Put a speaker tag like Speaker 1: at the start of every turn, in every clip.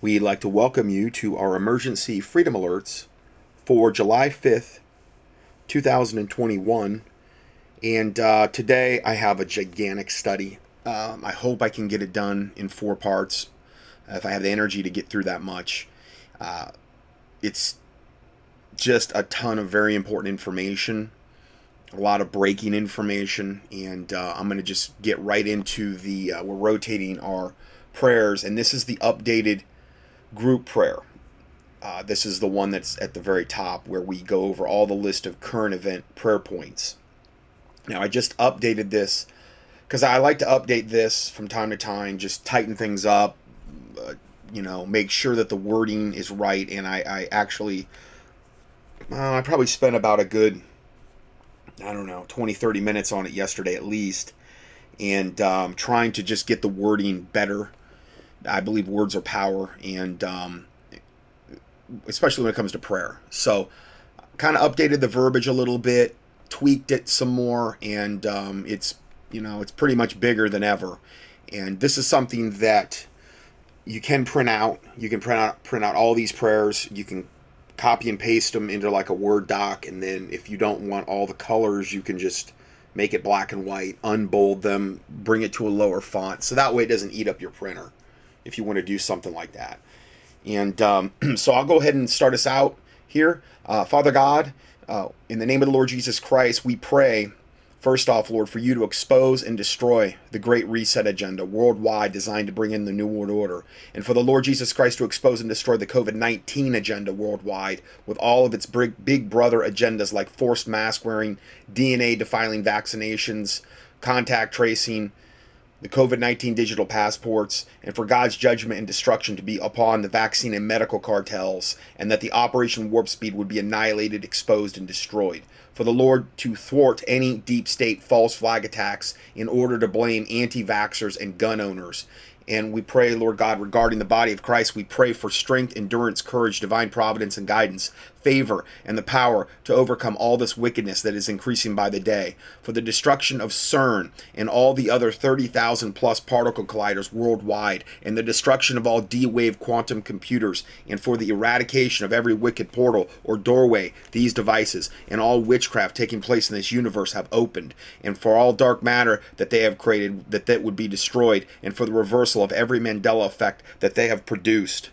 Speaker 1: we'd like to welcome you to our emergency freedom alerts for July 5th, 2021. And uh, today I have a gigantic study. Um, I hope I can get it done in four parts if I have the energy to get through that much. Uh, it's just a ton of very important information, a lot of breaking information, and uh, I'm going to just get right into the. Uh, we're rotating our prayers, and this is the updated group prayer. Uh, this is the one that's at the very top where we go over all the list of current event prayer points. Now, I just updated this because I like to update this from time to time, just tighten things up, uh, you know, make sure that the wording is right. And I, I actually, uh, I probably spent about a good, I don't know, 20, 30 minutes on it yesterday at least, and um, trying to just get the wording better. I believe words are power, and um, especially when it comes to prayer. So, kind of updated the verbiage a little bit, tweaked it some more, and um, it's you know it's pretty much bigger than ever. And this is something that you can print out. You can print out print out all these prayers. You can copy and paste them into like a Word doc, and then if you don't want all the colors, you can just make it black and white, unbold them, bring it to a lower font, so that way it doesn't eat up your printer. If you want to do something like that. And um, so I'll go ahead and start us out here. Uh, Father God, uh, in the name of the Lord Jesus Christ, we pray, first off, Lord, for you to expose and destroy the great reset agenda worldwide designed to bring in the New World Order. And for the Lord Jesus Christ to expose and destroy the COVID 19 agenda worldwide with all of its big, big brother agendas like forced mask wearing, DNA defiling vaccinations, contact tracing the COVID 19 digital passports, and for God's judgment and destruction to be upon the vaccine and medical cartels, and that the Operation Warp Speed would be annihilated, exposed, and destroyed. For the Lord to thwart any deep state false flag attacks in order to blame anti vaxxers and gun owners, and we pray, Lord God, regarding the body of Christ, we pray for strength, endurance, courage, divine providence, and guidance, favor, and the power to overcome all this wickedness that is increasing by the day. For the destruction of CERN and all the other 30,000 plus particle colliders worldwide, and the destruction of all D wave quantum computers, and for the eradication of every wicked portal or doorway these devices and all witchcraft taking place in this universe have opened, and for all dark matter that they have created, that that would be destroyed, and for the reversal of every Mandela effect that they have produced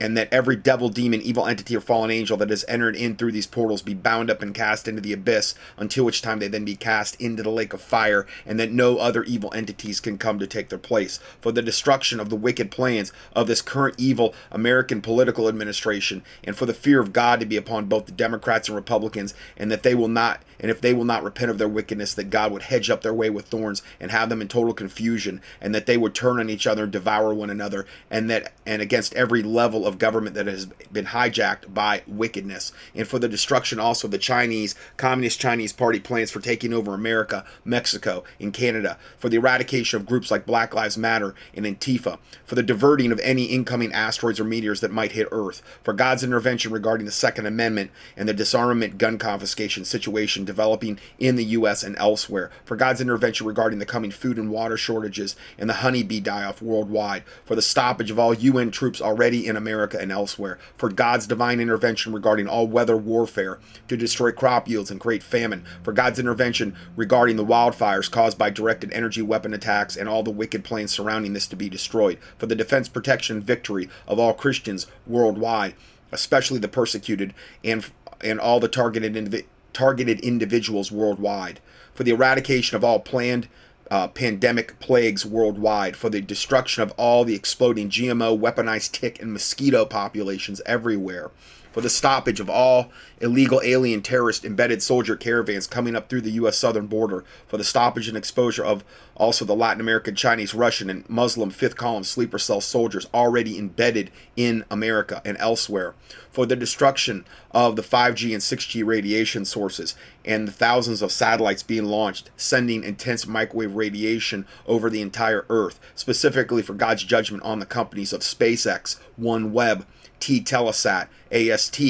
Speaker 1: and that every devil, demon, evil entity, or fallen angel that has entered in through these portals be bound up and cast into the abyss, until which time they then be cast into the lake of fire, and that no other evil entities can come to take their place. For the destruction of the wicked plans of this current evil American political administration, and for the fear of God to be upon both the Democrats and Republicans, and that they will not, and if they will not repent of their wickedness, that God would hedge up their way with thorns and have them in total confusion, and that they would turn on each other and devour one another, and that, and against every level of government that has been hijacked by wickedness, and for the destruction also of the Chinese, Communist Chinese Party plans for taking over America, Mexico, and Canada, for the eradication of groups like Black Lives Matter and Antifa, for the diverting of any incoming asteroids or meteors that might hit Earth, for God's intervention regarding the Second Amendment and the disarmament gun confiscation situation developing in the U.S. and elsewhere, for God's intervention regarding the coming food and water shortages and the honeybee die off worldwide, for the stoppage of all UN troops already in America and elsewhere, for God's divine intervention regarding all weather warfare to destroy crop yields and create famine, for God's intervention regarding the wildfires caused by directed energy weapon attacks and all the wicked plans surrounding this to be destroyed, for the defense, protection, victory of all Christians worldwide, especially the persecuted, and and all the targeted indivi- targeted individuals worldwide, for the eradication of all planned uh, pandemic plagues worldwide, for the destruction of all the exploding GMO, weaponized tick, and mosquito populations everywhere, for the stoppage of all illegal alien terrorist embedded soldier caravans coming up through the U.S. southern border, for the stoppage and exposure of also the Latin American, Chinese, Russian, and Muslim fifth column sleeper cell soldiers already embedded in America and elsewhere, for the destruction of the 5G and 6G radiation sources and the thousands of satellites being launched, sending intense microwave radiation over the entire Earth, specifically for God's judgment on the companies of SpaceX, OneWeb, T Telesat, AST,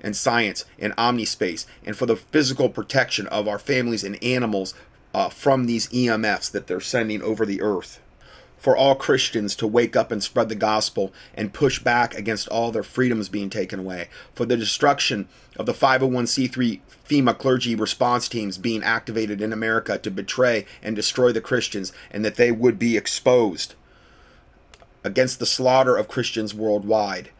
Speaker 1: and science and omnispace, and for the physical protection of our families and animals uh, from these EMFs that they're sending over the earth. for all Christians to wake up and spread the gospel and push back against all their freedoms being taken away, for the destruction of the 501c3 FEMA clergy response teams being activated in America to betray and destroy the Christians, and that they would be exposed against the slaughter of Christians worldwide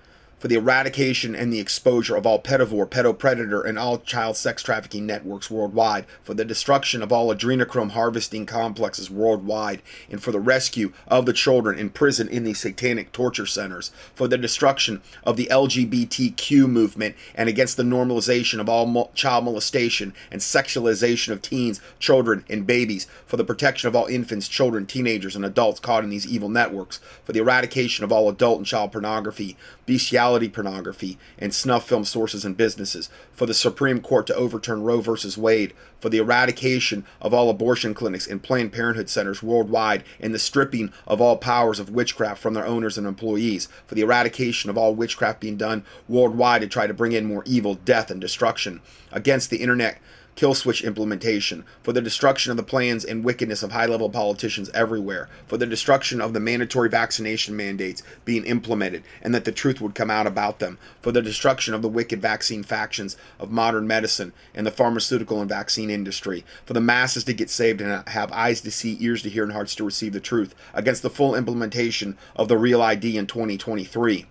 Speaker 1: for the eradication and the exposure of all pedivore, pedopredator, and all child sex trafficking networks worldwide, for the destruction of all adrenochrome harvesting complexes worldwide, and for the rescue of the children imprisoned in these satanic torture centers, for the destruction of the LGBTQ movement, and against the normalization of all child molestation and sexualization of teens, children, and babies, for the protection of all infants, children, teenagers, and adults caught in these evil networks, for the eradication of all adult and child pornography, bestiality pornography, and snuff film sources and businesses, for the Supreme Court to overturn Roe v. Wade, for the eradication of all abortion clinics and Planned Parenthood centers worldwide, and the stripping of all powers of witchcraft from their owners and employees, for the eradication of all witchcraft being done worldwide to try to bring in more evil, death, and destruction, against the internet kill switch implementation, for the destruction of the plans and wickedness of high level politicians everywhere, for the destruction of the mandatory vaccination mandates being implemented, and that the truth would come out about them, for the destruction of the wicked vaccine factions of modern medicine and the pharmaceutical and vaccine industry, for the masses to get saved and have eyes to see, ears to hear, and hearts to receive the truth, against the full implementation of the Real ID in 2023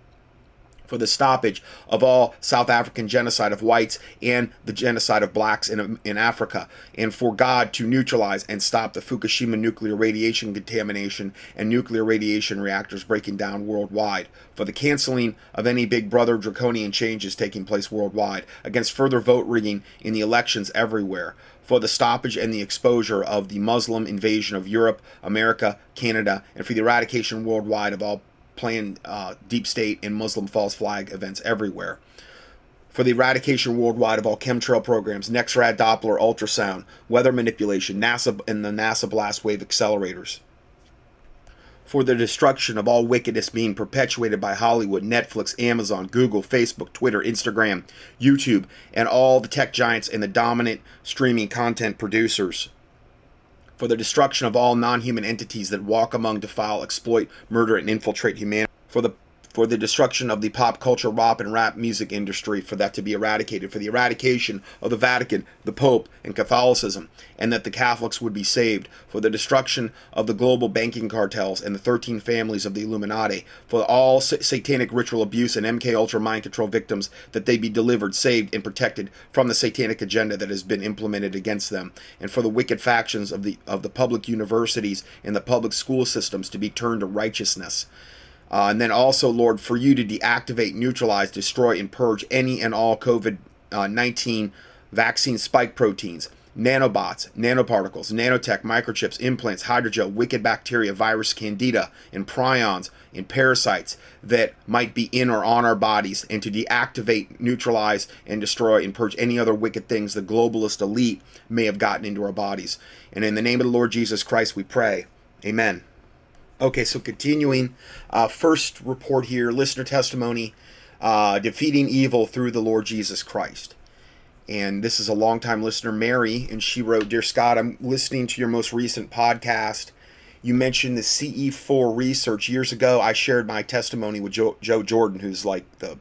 Speaker 1: for the stoppage of all South African genocide of whites and the genocide of blacks in, in Africa, and for God to neutralize and stop the Fukushima nuclear radiation contamination and nuclear radiation reactors breaking down worldwide, for the canceling of any Big Brother draconian changes taking place worldwide, against further vote rigging in the elections everywhere, for the stoppage and the exposure of the Muslim invasion of Europe, America, Canada, and for the eradication worldwide of all planned uh, deep state and Muslim false flag events everywhere. For the eradication worldwide of all chemtrail programs, NEXRAD Doppler ultrasound, weather manipulation, NASA and the NASA blast wave accelerators. For the destruction of all wickedness being perpetuated by Hollywood, Netflix, Amazon, Google, Facebook, Twitter, Instagram, YouTube, and all the tech giants and the dominant streaming content producers for the destruction of all non human entities that walk among, defile, exploit, murder, and infiltrate humanity, for the for the destruction of the pop culture, rap, and rap music industry, for that to be eradicated, for the eradication of the Vatican, the Pope, and Catholicism, and that the Catholics would be saved, for the destruction of the global banking cartels and the 13 families of the Illuminati, for all satanic ritual abuse and MK Ultra mind control victims, that they be delivered, saved, and protected from the satanic agenda that has been implemented against them, and for the wicked factions of the of the public universities and the public school systems to be turned to righteousness. Uh, and then also, Lord, for you to deactivate, neutralize, destroy, and purge any and all COVID uh, 19 vaccine spike proteins, nanobots, nanoparticles, nanotech, microchips, implants, hydrogel, wicked bacteria, virus, candida, and prions, and parasites that might be in or on our bodies, and to deactivate, neutralize, and destroy and purge any other wicked things the globalist elite may have gotten into our bodies. And in the name of the Lord Jesus Christ, we pray. Amen. Okay, so continuing, uh, first report here listener testimony uh, defeating evil through the Lord Jesus Christ. And this is a longtime listener, Mary, and she wrote Dear Scott, I'm listening to your most recent podcast. You mentioned the CE4 research. Years ago, I shared my testimony with Joe, Joe Jordan, who's like the,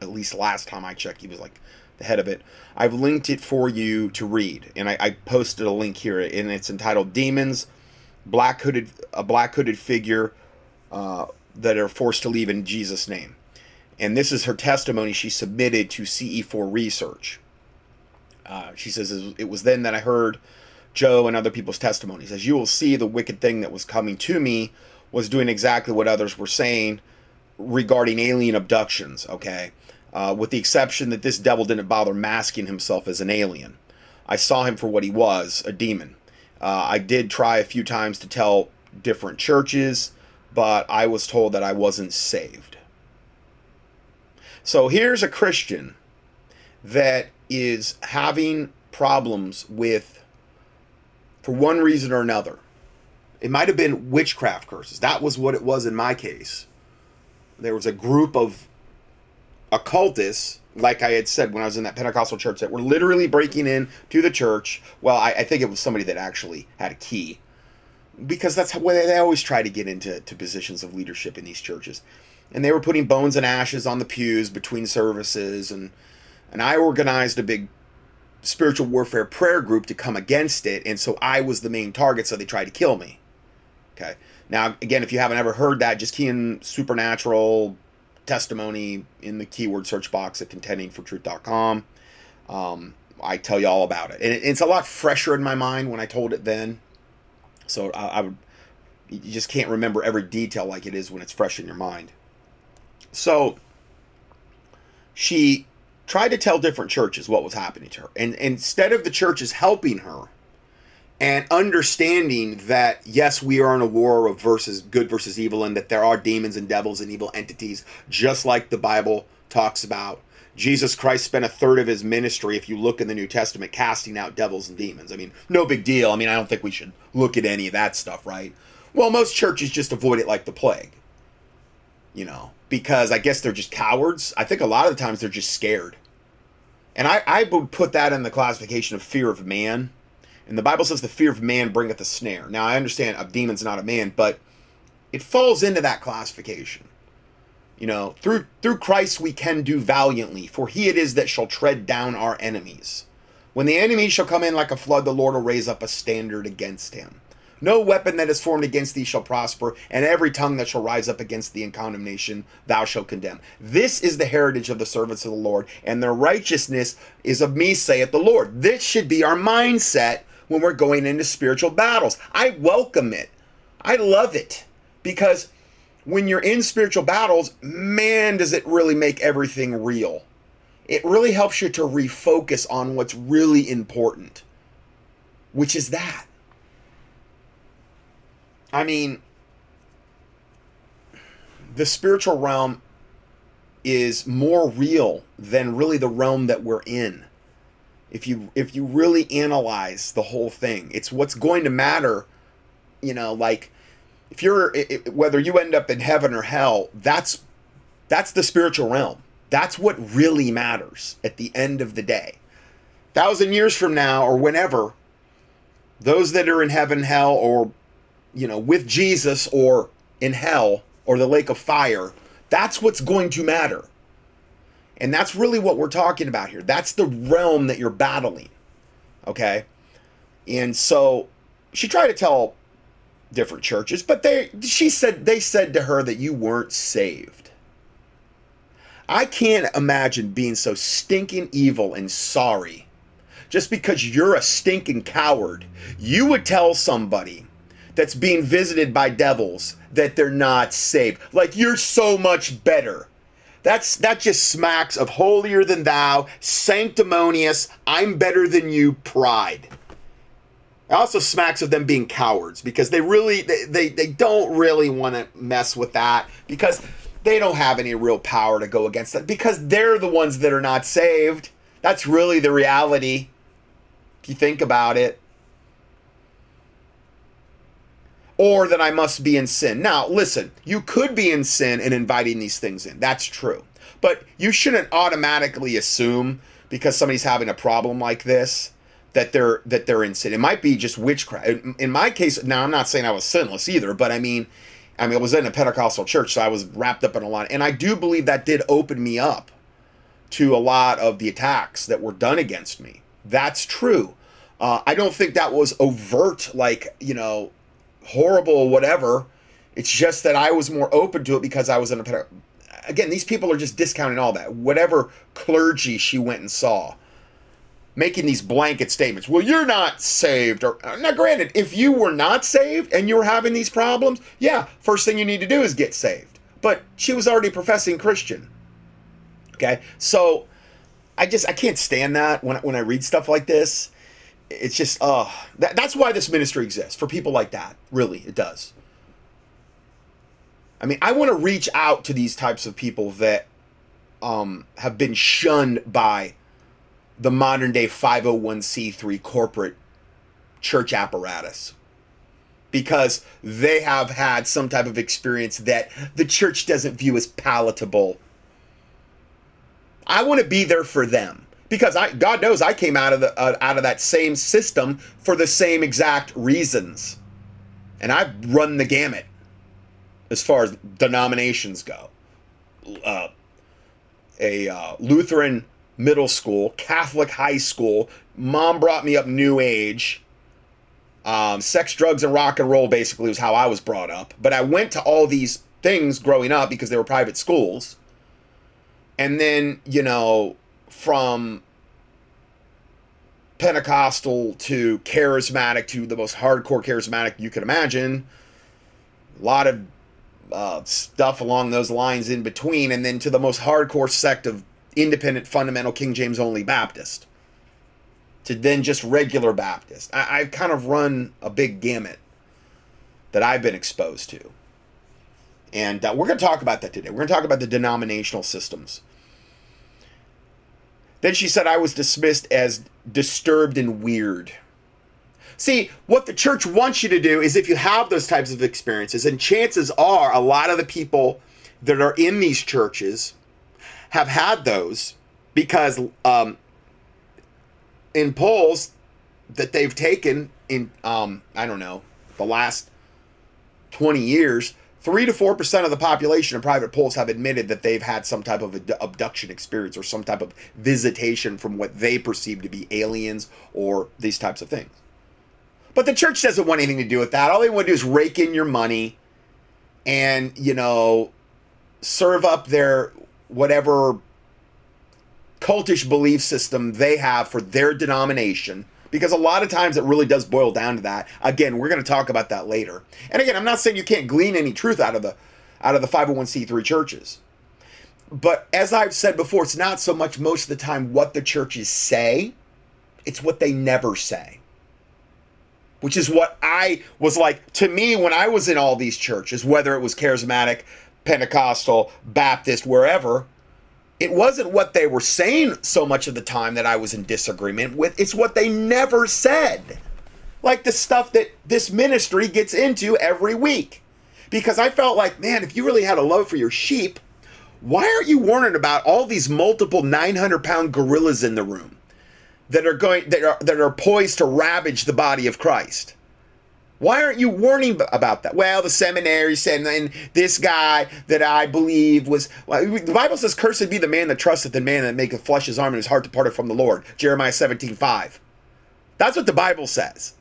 Speaker 1: at least last time I checked, he was like the head of it. I've linked it for you to read, and I, I posted a link here, and it's entitled Demons black hooded a black hooded figure uh, that are forced to leave in Jesus' name. And this is her testimony she submitted to CE4 Research. Uh, she says, It was then that I heard Joe and other people's testimonies. As you will see, the wicked thing that was coming to me was doing exactly what others were saying regarding alien abductions, okay? Uh, with the exception that this devil didn't bother masking himself as an alien. I saw him for what he was a demon. Uh, I did try a few times to tell different churches, but I was told that I wasn't saved. So here's a Christian that is having problems with, for one reason or another. It might have been witchcraft curses. That was what it was in my case. There was a group of occultists like I had said when I was in that Pentecostal church, that were literally breaking in to the church. Well, I, I think it was somebody that actually had a key. because that's how they always try to get into to positions of leadership in these churches. And they were putting bones and ashes on the pews between services and and I organized a big spiritual warfare prayer group to come against it and so I was the main target so they tried to kill me. Okay. Now again if you haven't ever heard that just key in supernatural testimony in the keyword search box at contendingfortruth.com. Um, I tell you all about it. And it's a lot fresher in my mind when I told it then. So I, I would, you just can't remember every detail like it is when it's fresh in your mind. So she tried to tell different churches what was happening to her. And, and instead of the churches helping her and understanding that, yes, we are in a war of versus good versus evil and that there are demons and devils and evil entities, just like the Bible talks about Jesus Christ spent a third of his ministry, if you look in the New Testament, casting out devils and demons. I mean, no big deal. I mean, I don't think we should look at any of that stuff, right? Well, most churches just avoid it like the plague, you know, because I guess they're just cowards. I think a lot of the times they're just scared. And I, I would put that in the classification of fear of man. And the Bible says the fear of man bringeth a snare. Now, I understand a demon's not a man, but it falls into that classification. You know, through through Christ we can do valiantly, for he it is that shall tread down our enemies. When the enemy shall come in like a flood, the Lord will raise up a standard against him. No weapon that is formed against thee shall prosper, and every tongue that shall rise up against thee in condemnation thou shalt condemn. This is the heritage of the servants of the Lord, and their righteousness is of me, saith the Lord. This should be our mindset when we're going into spiritual battles. I welcome it. I love it because when you're in spiritual battles, man, does it really make everything real. It really helps you to refocus on what's really important, which is that. I mean, the spiritual realm is more real than really the realm that we're in. If you if you really analyze the whole thing, it's what's going to matter, you know, like if you're whether you end up in heaven or hell, that's that's the spiritual realm. That's what really matters at the end of the day. Thousand years from now or whenever, those that are in heaven, hell, or you know, with Jesus or in hell or the lake of fire, that's what's going to matter. And that's really what we're talking about here. That's the realm that you're battling. Okay? And so she tried to tell different churches, but they she said they said to her that you weren't saved. I can't imagine being so stinking evil and sorry just because you're a stinking coward. You would tell somebody that's being visited by devils that they're not saved. Like you're so much better. That's that just smacks of holier than thou, sanctimonious, I'm better than you pride. It also smacks of them being cowards because they really they, they, they don't really want to mess with that because they don't have any real power to go against that because they're the ones that are not saved. That's really the reality. If you think about it. Or that I must be in sin. Now, listen, you could be in sin and inviting these things in. That's true. But you shouldn't automatically assume because somebody's having a problem like this that they're that they're in sin. It might be just witchcraft. In my case, now I'm not saying I was sinless either, but I mean, I mean, I was in a Pentecostal church, so I was wrapped up in a lot, and I do believe that did open me up to a lot of the attacks that were done against me. That's true. Uh, I don't think that was overt, like you know, horrible, whatever. It's just that I was more open to it because I was in a. Again, these people are just discounting all that. Whatever clergy she went and saw making these blanket statements. Well, you're not saved. Or uh, now, granted, if you were not saved and you were having these problems, yeah, first thing you need to do is get saved. But she was already professing Christian. Okay, so I just I can't stand that when when I read stuff like this. It's just uh that, that's why this ministry exists for people like that. Really, it does. I mean, I want to reach out to these types of people that um, have been shunned by the modern day 501c3 corporate church apparatus because they have had some type of experience that the church doesn't view as palatable. I want to be there for them because I God knows I came out of the uh, out of that same system for the same exact reasons. and I've run the gamut as far as denominations go. Uh, a uh, Lutheran middle school, Catholic high school. Mom brought me up New Age. Um, sex, drugs, and rock and roll basically was how I was brought up. But I went to all these things growing up because they were private schools. And then, you know, from Pentecostal to charismatic to the most hardcore charismatic you could imagine. A lot of uh, stuff along those lines in between, and then to the most hardcore sect of independent, fundamental King James only Baptist. To then just regular Baptist. I, I've kind of run a big gamut that I've been exposed to. And uh, we're going to talk about that today. We're going to talk about the denominational systems. Then she said I was dismissed as disturbed and weird. See, what the church wants you to do is if you have those types of experiences, and chances are a lot of the people that are in these churches have had those because um, in polls that they've taken in, um, I don't know, the last 20 years, Three to four percent of the population in private polls have admitted that they've had some type of abduction experience or some type of visitation from what they perceive to be aliens or these types of things. But the church doesn't want anything to do with that. All they want to do is rake in your money and, you know, serve up their whatever cultish belief system they have for their denomination because a lot of times it really does boil down to that. Again, we're going to talk about that later. And again, I'm not saying you can't glean any truth out of the out of the 501c3 churches. But as I've said before, it's not so much most of the time what the churches say, it's what they never say. Which is what I was like to me when I was in all these churches, whether it was charismatic, Pentecostal, Baptist, wherever, it wasn't what they were saying so much of the time that I was in disagreement with. It's what they never said. Like the stuff that this ministry gets into every week. Because I felt like, man, if you really had a love for your sheep, why aren't you warning about all these multiple 900 pound gorillas in the room that are going that are that are poised to ravage the body of Christ? Why aren't you warning about that? Well, the seminary said, and this guy that I believe was. Well, the Bible says, "Cursed be the man that trusteth in man that maketh flesh his arm and his heart departed from the Lord." Jeremiah seventeen five. That's what the Bible says.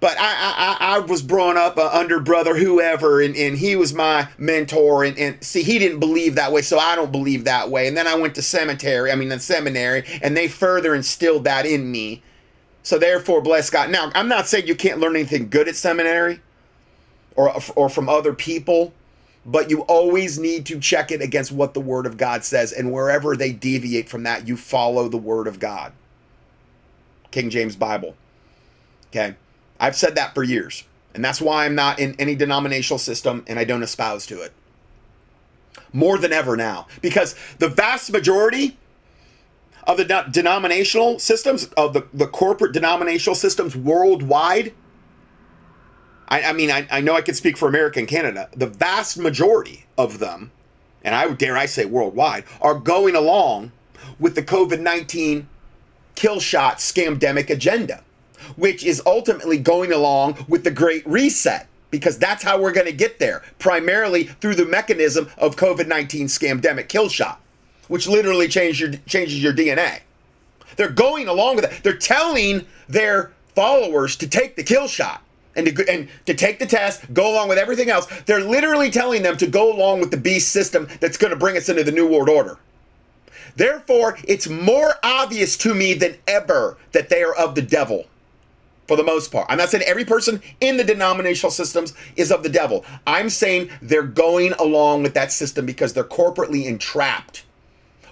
Speaker 1: But I, I, I was brought up under brother whoever, and, and he was my mentor. And, and see, he didn't believe that way, so I don't believe that way. And then I went to cemetery, I mean, the seminary, and they further instilled that in me so therefore, bless God. Now, I'm not saying you can't learn anything good at seminary or, or from other people, but you always need to check it against what the Word of God says. And wherever they deviate from that, you follow the Word of God. King James Bible. Okay. I've said that for years. And that's why I'm not in any denominational system and I don't espouse to it. More than ever now. Because the vast majority of the de- denominational systems, of the, the corporate denominational systems worldwide, I, I mean, I, I know I can speak for America and Canada, the vast majority of them, and I would dare I say worldwide, are going along with the COVID 19 kill shot scamdemic agenda, which is ultimately going along with the Great Reset because that's how we're going to get there, primarily through the mechanism of COVID 19 scamdemic kill shot which literally changes your, changes your DNA. They're going along with it. They're telling their followers to take the kill shot and to, and to take the test, go along with everything else. They're literally telling them to go along with the beast system that's going to bring us into the New World Order. Therefore, it's more obvious to me than ever that they are of the devil for the most part. I'm not saying every person in the denominational systems is of the devil. I'm saying they're going along with that system because they're corporately entrapped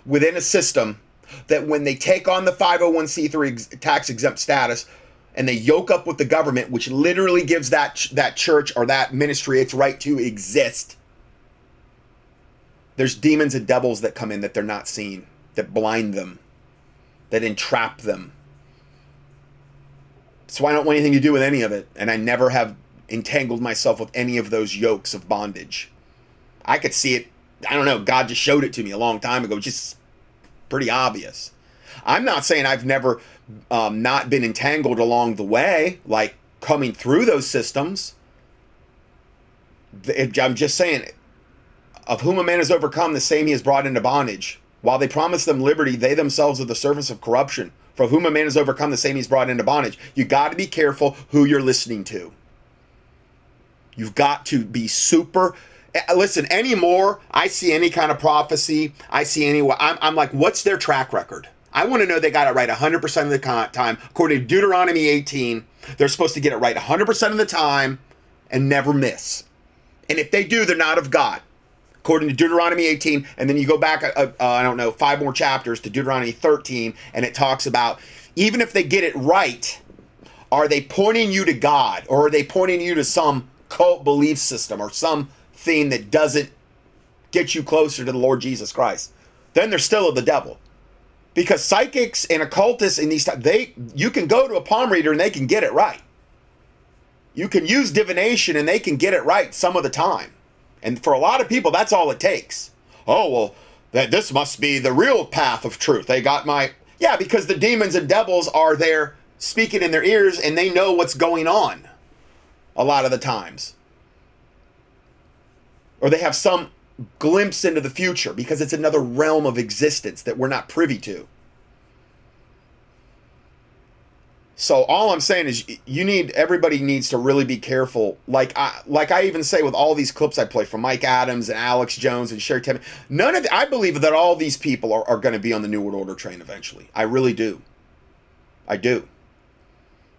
Speaker 1: within a system that when they take on the 501c3 tax exempt status and they yoke up with the government which literally gives that that church or that ministry its right to exist there's demons and devils that come in that they're not seeing that blind them that entrap them. So i don't want anything to do with any of it and i never have entangled myself with any of those yokes of bondage. I could see it I don't know, God just showed it to me a long time ago. Just pretty obvious. I'm not saying I've never um, not been entangled along the way, like coming through those systems. I'm just saying, of whom a man has overcome, the same he has brought into bondage. While they promise them liberty, they themselves are the servants of corruption. For whom a man has overcome, the same he's brought into bondage. You got to be careful who you're listening to. You've got to be super. Eh, listen, anymore, I see any kind of prophecy, I see any. I'm, I'm like, what's their track record? I want to know they got it right 100% of the time. According to Deuteronomy 18, they're supposed to get it right 100% of the time and never miss. And if they do, they're not of God. According to Deuteronomy 18, and then you go back, uh, uh, I don't know, five more chapters to Deuteronomy 13, and it talks about even if they get it right, are they pointing you to God or are they pointing you to some cult belief system or something that doesn't get you closer to the Lord Jesus Christ? Then they're still of the devil. Because psychics and occultists in these they you can go to a palm reader and they can get it right. You can use divination and they can get it right some of the time. And for a lot of people that's all it takes. Oh well that this must be the real path of truth. They got my yeah because the demons and devils are there speaking in their ears and they know what's going on a lot of the times or they have some glimpse into the future because it's another realm of existence that we're not privy to. So all I'm saying is you need everybody needs to really be careful. Like I like I even say with all these clips I play from Mike Adams and Alex Jones and Sherry Tubman, none of I believe that all these people are, are going to be on the New World Order train eventually. I really do. I do.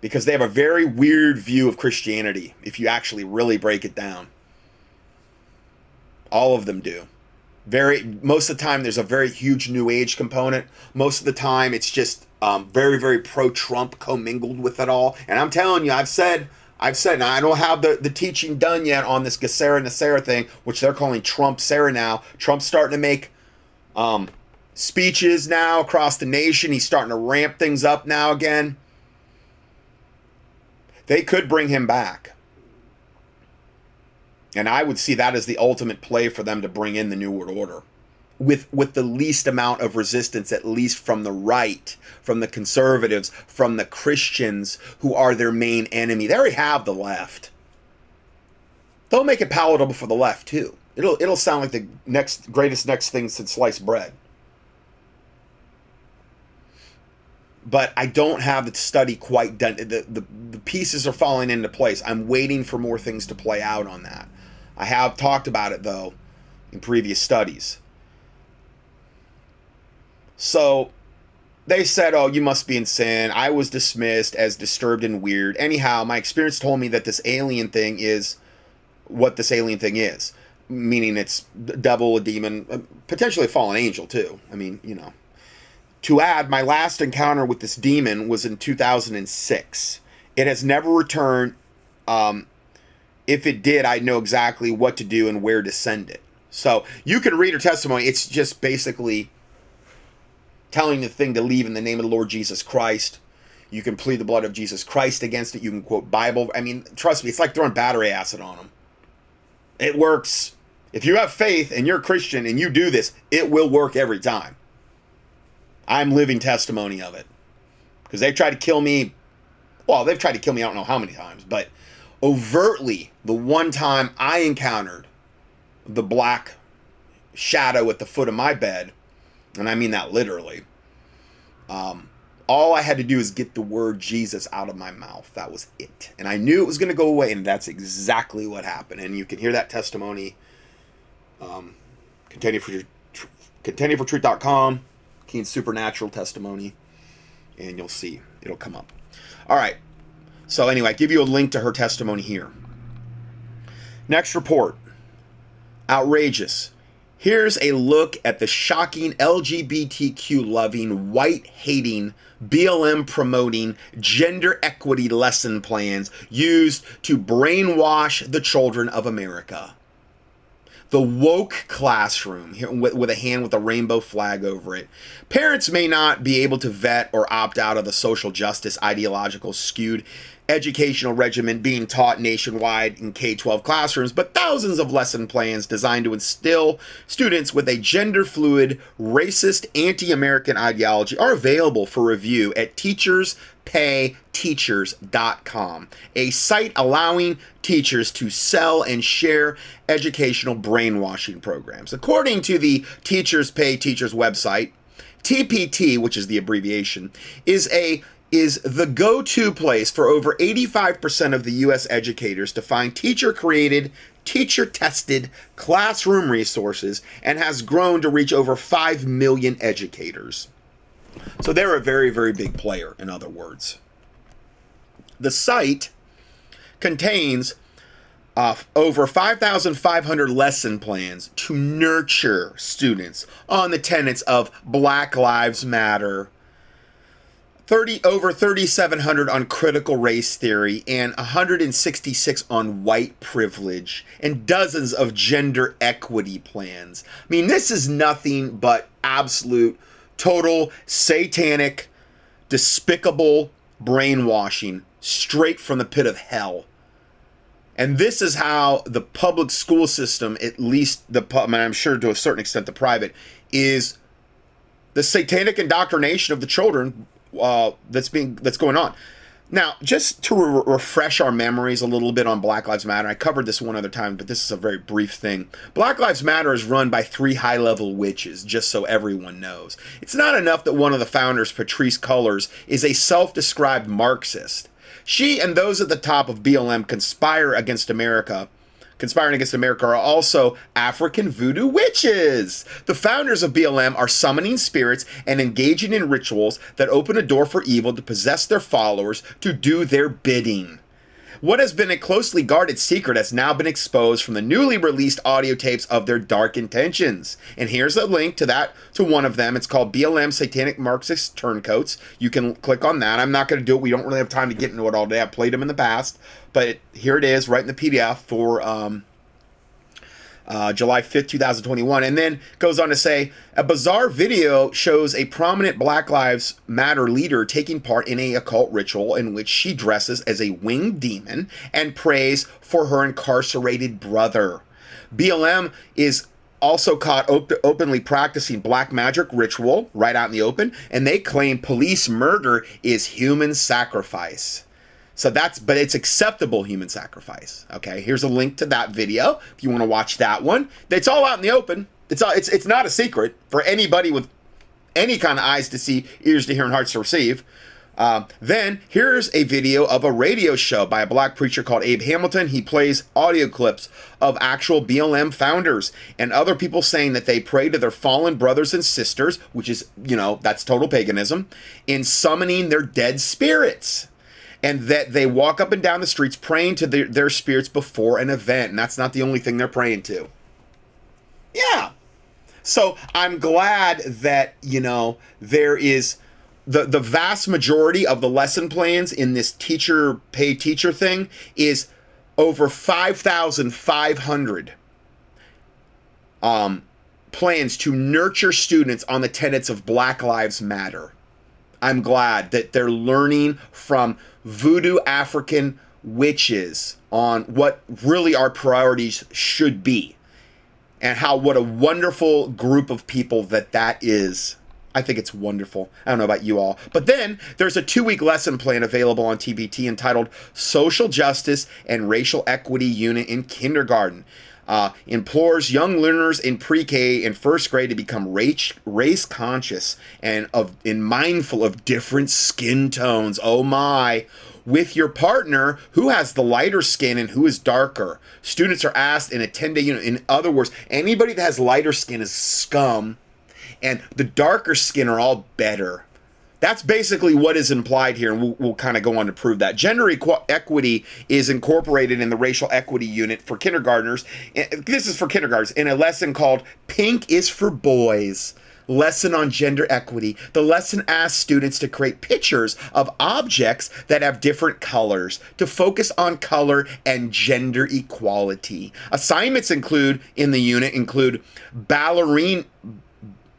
Speaker 1: Because they have a very weird view of Christianity if you actually really break it down. All of them do. Very most of the time, there's a very huge New Age component. Most of the time, it's just um, very, very pro-Trump commingled with it all. And I'm telling you, I've said, I've said, I don't have the, the teaching done yet on this GESARA NESARA thing, which they're calling Trump Sarah now. Trump's starting to make um, speeches now across the nation. He's starting to ramp things up now again. They could bring him back. And I would see that as the ultimate play for them to bring in the New World Order with with the least amount of resistance at least from the right from the conservatives from the christians who are their main enemy they already have the left they'll make it palatable for the left too it'll it'll sound like the next greatest next thing since sliced bread but I don't have the study quite done. The, the, the pieces are falling into place. I'm waiting for more things to play out on that. I have talked about it though in previous studies. So they said, Oh, you must be insane. I was dismissed as disturbed and weird. Anyhow, my experience told me that this alien thing is what this alien thing is, meaning it's devil, a demon, uh, potentially a fallen angel, too. I mean, you know. To add, my last encounter with this demon was in 2006. It has never returned. Um, if it did, I'd know exactly what to do and where to send it. So you can read her testimony. It's just basically telling the thing to leave in the name of the Lord Jesus Christ. You can plead the blood of Jesus Christ against it. You can quote Bible. I mean, trust me, it's like throwing battery acid on them. It works. If you have faith and you're a Christian and you do this, it will work every time. I'm living testimony of it. Because they've tried to kill me. Well, they've tried to kill me, I don't know how many times, but overtly the one time I encountered the black shadow at the foot of my bed, and I mean that literally, um, all I had to do is get the word Jesus out of my mouth. That was it. And I knew it was going to go away, and that's exactly what happened. And you can hear that testimony. Um, contending for tr- contendingfortruth.com, Keen Supernatural testimony, and you'll see it'll come up. All right. So, anyway, I give you a link to her testimony here. Next report outrageous. Here's a look at the shocking LGBTQ loving, white hating, BLM promoting gender equity lesson plans used to brainwash the children of America the woke classroom with, with a hand with a rainbow flag over it. Parents may not be able to vet or opt out of the social justice ideological skewed educational regimen being taught nationwide in K 12 classrooms, but thousands of lesson plans designed to instill students with a gender fluid, racist, anti American ideology are available for review at teacherspayteachers.com, a site allowing teachers to sell and share educational brainwashing programs. According to the Teachers Pay Teachers website, TPT, which is the abbreviation, is a is the go-to place for over 85% of the US educators to find teacher-created, teacher-tested classroom resources and has grown to reach over 5 million educators. So they're a very very big player in other words. The site contains uh, over 5,500 lesson plans to nurture students on the tenets of Black Lives Matter, 30 over 3700 on critical race theory and 166 on white privilege and dozens of gender equity plans. I mean, this is nothing but absolute total satanic despicable brainwashing straight from the pit of hell. And this is how the public school system, at least the I mean, I'm sure to a certain extent the private, is the satanic indoctrination of the children uh, that's being that's going on. Now, just to re- refresh our memories a little bit on Black Lives Matter, I covered this one other time, but this is a very brief thing. Black Lives Matter is run by three high level witches, just so everyone knows. It's not enough that one of the founders, Patrisse Cullors, is a self described Marxist. She and those at the top of BLM conspire against America conspiring against America are also African voodoo witches. The founders of BLM are summoning spirits and engaging in rituals that open a door for evil to possess their followers to do their bidding. What has been a closely guarded secret has now been exposed from the newly released audio tapes of their dark intentions. And here's a link to that to one of them. It's called BLM Satanic Marxist Turncoats. You can click on that. I'm not going to do it. We don't really have time to get into it all day. I've played them in the past, but here it is, right in the PDF for um, uh, July 5th, 2021. And then goes on to say a bizarre video shows a prominent Black Lives Matter leader taking part in a occult ritual in which she dresses as a winged demon and prays for her incarcerated brother. BLM is also caught op- openly practicing black magic ritual right out in the open, and they claim police murder is human sacrifice. So that's, but it's acceptable human sacrifice. Okay, here's a link to that video if you want to watch that one. It's all out in the open. It's all, it's it's not a secret for anybody with any kind of eyes to see, ears to hear, and hearts to receive. Uh, then here's a video of a radio show by a black preacher called Abe Hamilton. He plays audio clips of actual BLM founders and other people saying that they pray to their fallen brothers and sisters, which is, you know, that's total paganism, in summoning their dead spirits and that they walk up and down the streets praying to their, their spirits before an event. And that's not the only thing they're praying to. Yeah. So I'm glad that, you know, there is the, the vast majority of the lesson plans in this teacher pay teacher thing is over 5,500 um, plans to nurture students on the tenets of Black Lives Matter. I'm glad that they're learning from voodoo African witches on what really our priorities should be and how what a wonderful group of people that that is. I think it's wonderful. I don't know about you all. But then there's a two week lesson plan available on TPT entitled Social Justice and Racial Equity Unit in Kindergarten uh, implores young learners in pre-K and first grade to become race, race conscious and of and mindful of different skin tones. Oh my! With your partner who has the lighter skin and who is darker. Students are asked in a 10 day unit. In other words, anybody that has lighter skin is scum, and the darker skin are all better. That's basically what is implied here, and we'll, we'll kind of go on to prove that. Gender equ- equity is incorporated in the racial equity unit for kindergartners. This is for kindergartners in a lesson called Pink is for Boys lesson on gender equity. The lesson asks students to create pictures of objects that have different colors to focus on color and gender equality. Assignments include in the unit include ballerine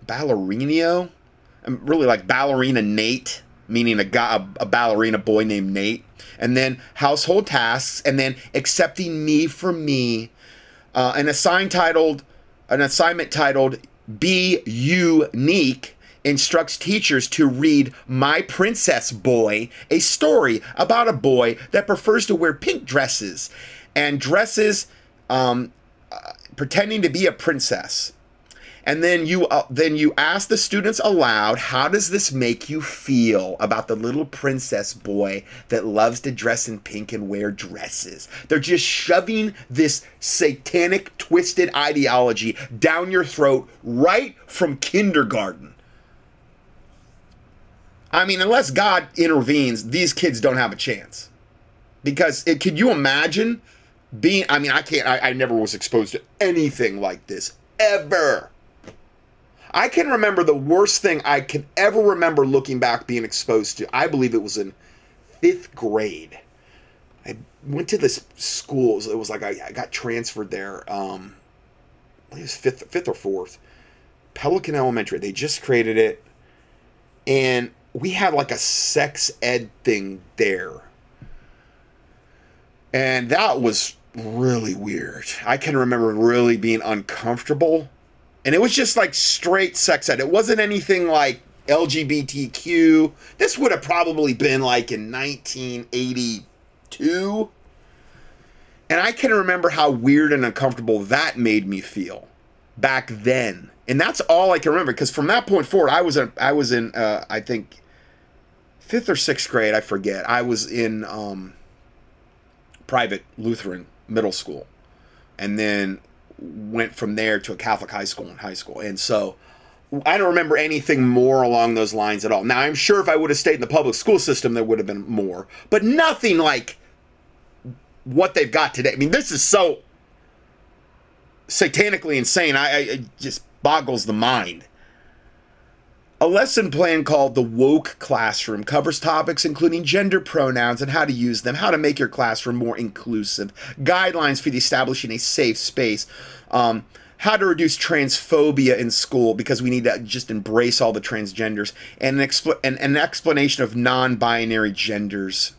Speaker 1: ballerino I'm really like ballerina Nate. meaning a guy, a, ballerina boy named Nate, and then household tasks, and then accepting me for me. Uh, an assign titled, an assignment titled "Be Unique." instructs teachers to read My Princess Boy, a story about a boy that prefers to wear pink dresses and dresses um, uh, pretending to be a princess and then you uh, then you ask the students aloud how does this make you feel about the little princess boy that loves to dress in pink and wear dresses? They're just shoving this satanic twisted ideology down your throat right from kindergarten. I mean unless god intervenes these kids don't have a chance. Because it, could you imagine being i mean i can't I, I never was exposed to anything like this ever I can remember the worst thing I can ever remember looking back being exposed to. I believe it was in fifth grade. I went to this school. It was like I, I got transferred there. Um, it was fifth, fifth or fourth. Pelican Elementary. They just created it, and we had like a sex ed thing there, and that was really weird. I can remember really being uncomfortable and it was just like straight sex ed. It wasn't anything like LGBTQ. This would have probably been like in 1982. And I can remember how weird and uncomfortable that made me feel back then. And that's all I can remember because from that point forward, I was in, I was in uh, I think fifth or sixth grade, I forget. I was in um, private Lutheran middle school, and then went from there to a Catholic high school in high school. And so I don't remember anything more along those lines at all. Now, I'm sure if I would have stayed in the public school system, there would have been more, but nothing like what they've got today. I mean, this is so satanically insane. I, I it just boggles the mind. A lesson plan called The Woke Classroom covers topics including gender pronouns and how to use them, how to make your classroom more inclusive, guidelines for establishing a safe space, um, how to reduce transphobia in school because we need to just embrace all the transgenders, and an, expl- and an explanation of non binary genders.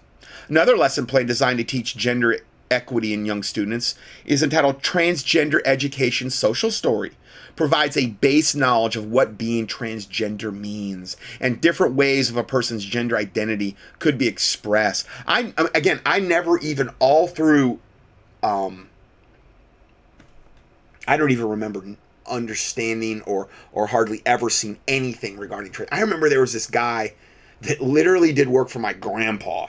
Speaker 1: Another lesson plan designed to teach gender equity in young students is entitled Transgender Education Social Story provides a base knowledge of what being transgender means and different ways of a person's gender identity could be expressed. I again, I never even all through um I don't even remember understanding or or hardly ever seen anything regarding trans. I remember there was this guy that literally did work for my grandpa.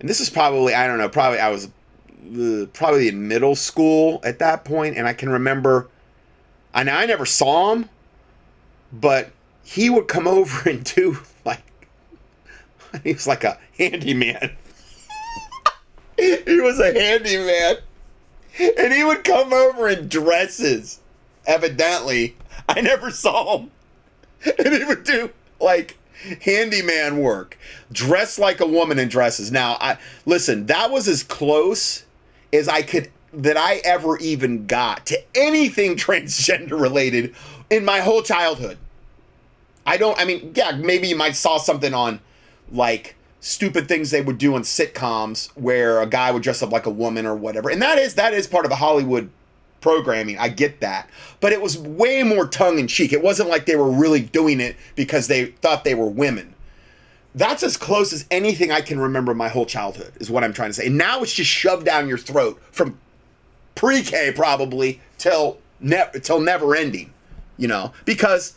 Speaker 1: And this is probably I don't know, probably I was probably in middle school at that point and I can remember and I never saw him, but he would come over and do like he was like a handyman. he was a handyman. And he would come over in dresses. Evidently, I never saw him. And he would do like handyman work, dress like a woman in dresses. Now, I listen, that was as close as I could that I ever even got to anything transgender related in my whole childhood. I don't, I mean, yeah, maybe you might saw something on like stupid things they would do in sitcoms where a guy would dress up like a woman or whatever. And that is, that is part of the Hollywood programming. I get that. But it was way more tongue in cheek. It wasn't like they were really doing it because they thought they were women. That's as close as anything I can remember my whole childhood, is what I'm trying to say. And now it's just shoved down your throat from pre-K probably till ne- till never ending, you know, because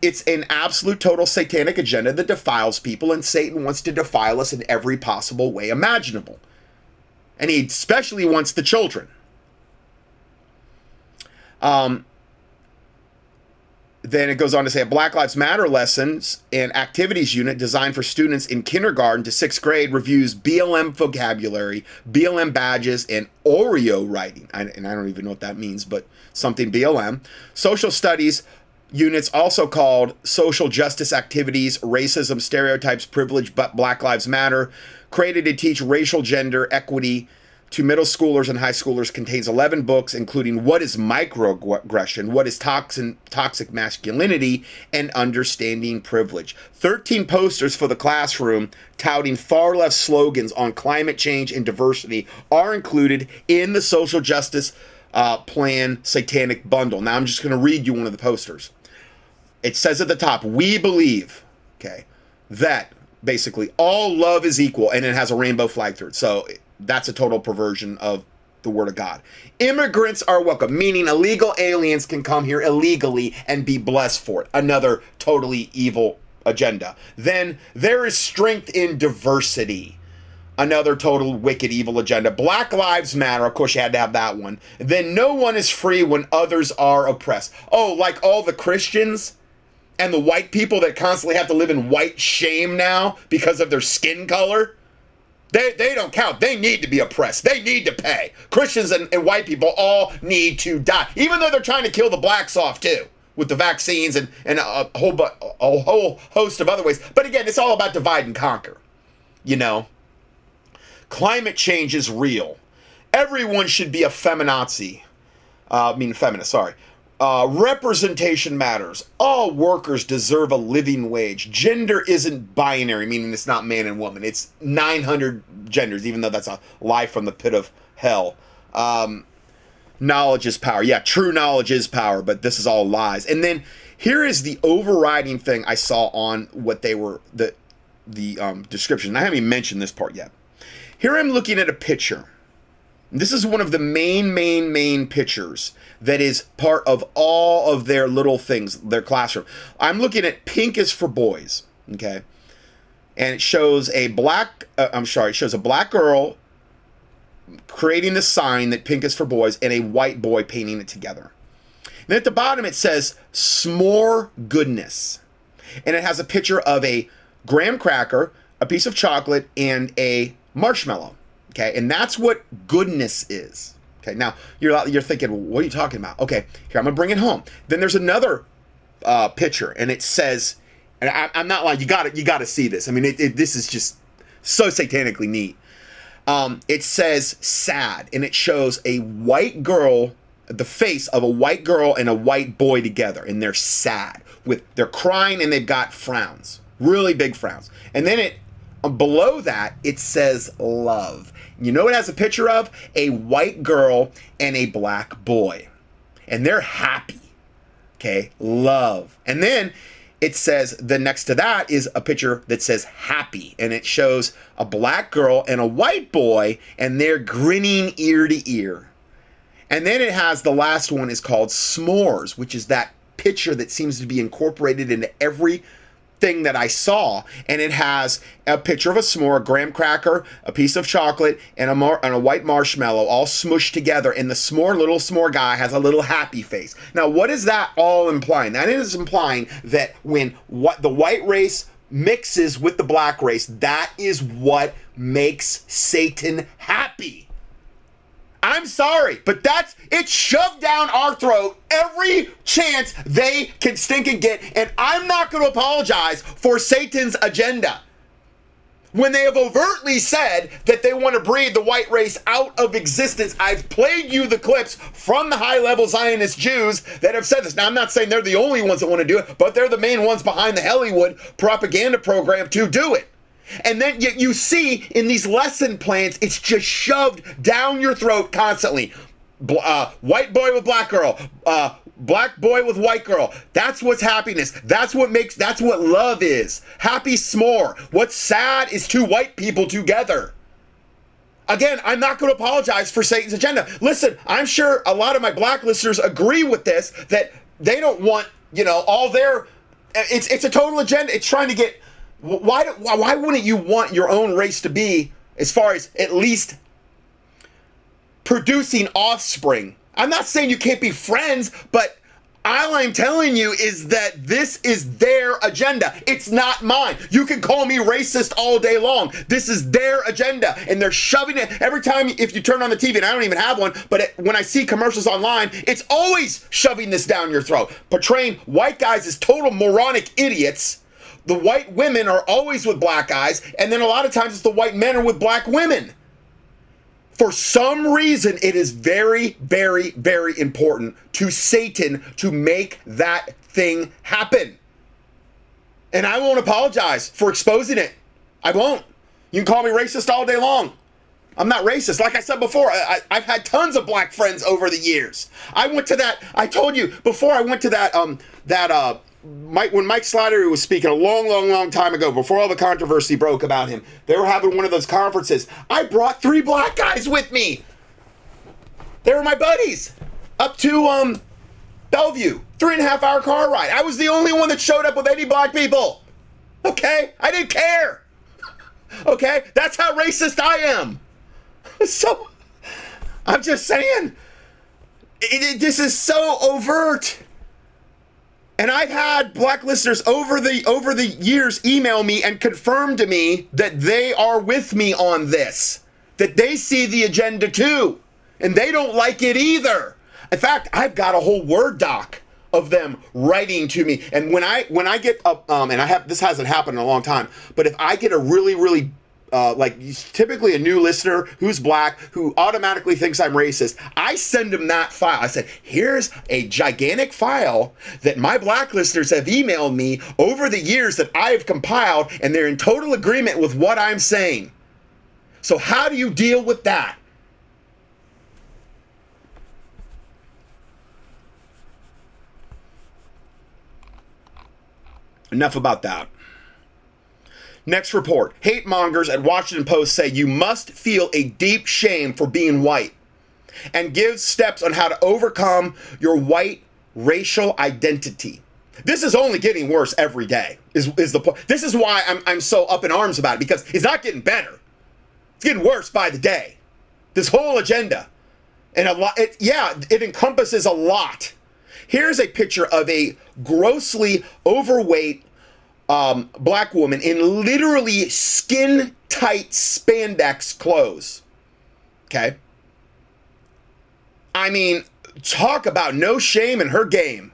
Speaker 1: it's an absolute total satanic agenda that defiles people, and Satan wants to defile us in every possible way imaginable. And he especially wants the children. Um, then it goes on to say a Black Lives Matter lessons and activities unit designed for students in kindergarten to sixth grade reviews BLM vocabulary, BLM badges, and Oreo writing. I, and I don't even know what that means, but something BLM. Social studies units also called social justice activities, racism, stereotypes, privilege, but Black Lives Matter, created to teach racial gender equity to middle schoolers and high schoolers contains 11 books, including What is Microaggression, What is toxin, Toxic Masculinity, and Understanding Privilege. 13 posters for the classroom touting far left slogans on climate change and diversity are included in the social justice uh, plan satanic bundle. Now, I'm just going to read you one of the posters. It says at the top, We believe, okay, that basically all love is equal, and it has a rainbow flag through it. So that's a total perversion of the word of God. Immigrants are welcome, meaning illegal aliens can come here illegally and be blessed for it. Another totally evil agenda. Then there is strength in diversity. Another total wicked evil agenda. Black Lives Matter, of course, you had to have that one. Then no one is free when others are oppressed. Oh, like all the Christians and the white people that constantly have to live in white shame now because of their skin color? They, they don't count. They need to be oppressed. They need to pay. Christians and, and white people all need to die, even though they're trying to kill the blacks off too with the vaccines and, and a whole a whole host of other ways. But again, it's all about divide and conquer. You know, climate change is real. Everyone should be a feminazi. Uh, I mean, feminist. Sorry. Uh, representation matters. All workers deserve a living wage. Gender isn't binary, meaning it's not man and woman. It's 900 genders, even though that's a lie from the pit of hell. Um, knowledge is power. Yeah, true knowledge is power, but this is all lies. And then here is the overriding thing I saw on what they were the the um, description. I haven't even mentioned this part yet. Here I'm looking at a picture. This is one of the main, main, main pictures that is part of all of their little things, their classroom. I'm looking at Pink is for Boys, okay? And it shows a black, uh, I'm sorry, it shows a black girl creating the sign that pink is for boys and a white boy painting it together. And at the bottom it says s'more goodness. And it has a picture of a graham cracker, a piece of chocolate, and a marshmallow. Okay, and that's what goodness is. Okay, now you're you're thinking, well, what are you talking about? Okay, here I'm gonna bring it home. Then there's another uh, picture, and it says, and I, am not lying. You got to you got to see this. I mean, it, it, this is just so satanically neat. Um, it says sad, and it shows a white girl, the face of a white girl and a white boy together, and they're sad with they're crying and they've got frowns, really big frowns. And then it um, below that it says love. You know it has a picture of? A white girl and a black boy, and they're happy. Okay, love, and then it says the next to that is a picture that says happy. And it shows a black girl and a white boy and they're grinning ear to ear. And then it has the last one is called s'mores which is that picture that seems to be incorporated into every thing that I saw, and it has a picture of a s'more, a graham cracker, a piece of chocolate, and a mar- and a white marshmallow all smushed together. And the s'more little s'more guy has a little happy face. Now, what is that all implying? That is implying that when what the white race mixes with the black race, that is what makes Satan happy. I'm sorry, but that's it's shoved down our throat every chance they can stink and get, and I'm not going to apologize for Satan's agenda. When they have overtly said that they want to breed the white race out of existence, I've played you the clips from the high level Zionist Jews that have said this. Now, I'm not saying they're the only ones that want to do it, but they're the main ones behind the Hollywood propaganda program to do it. And then you, you see in these lesson plans, it's just shoved down your throat constantly. Uh, white boy with black girl, uh, black boy with white girl. That's what's happiness. That's what makes, that's what love is. Happy s'more. What's sad is two white people together. Again, I'm not going to apologize for Satan's agenda. Listen, I'm sure a lot of my black listeners agree with this that they don't want, you know, all their it's it's a total agenda. It's trying to get why, why wouldn't you want your own race to be, as far as at least producing offspring? I'm not saying you can't be friends, but all I'm telling you is that this is their agenda. It's not mine. You can call me racist all day long. This is their agenda, and they're shoving it every time. If you turn on the TV, and I don't even have one, but it, when I see commercials online, it's always shoving this down your throat, portraying white guys as total moronic idiots the white women are always with black guys, and then a lot of times it's the white men are with black women. For some reason, it is very, very, very important to Satan to make that thing happen. And I won't apologize for exposing it. I won't. You can call me racist all day long. I'm not racist. Like I said before, I, have had tons of black friends over the years. I went to that. I told you before. I went to that. Um, that uh, Mike when Mike Slattery was speaking a long, long, long time ago, before all the controversy broke about him. They were having one of those conferences. I brought three black guys with me. They were my buddies. Up to um, Bellevue, three and a half hour car ride. I was the only one that showed up with any black people. Okay, I didn't care. Okay, that's how racist I am. So, I'm just saying, it, it, this is so overt. And I've had black listeners over the over the years email me and confirm to me that they are with me on this. That they see the agenda too. And they don't like it either. In fact, I've got a whole Word doc of them writing to me. And when I when I get up um and I have this hasn't happened in a long time, but if I get a really, really uh, like typically a new listener who's black who automatically thinks I'm racist, I send them that file. I said, here's a gigantic file that my black listeners have emailed me over the years that I have compiled, and they're in total agreement with what I'm saying. So, how do you deal with that? Enough about that. Next report hate mongers at Washington Post say you must feel a deep shame for being white and give steps on how to overcome your white racial identity. This is only getting worse every day. Is, is the point? This is why I'm, I'm so up in arms about it because it's not getting better. It's getting worse by the day. This whole agenda, and a lot. It, yeah, it encompasses a lot. Here's a picture of a grossly overweight um, black woman in literally skin tight spandex clothes. Okay. I mean, talk about no shame in her game.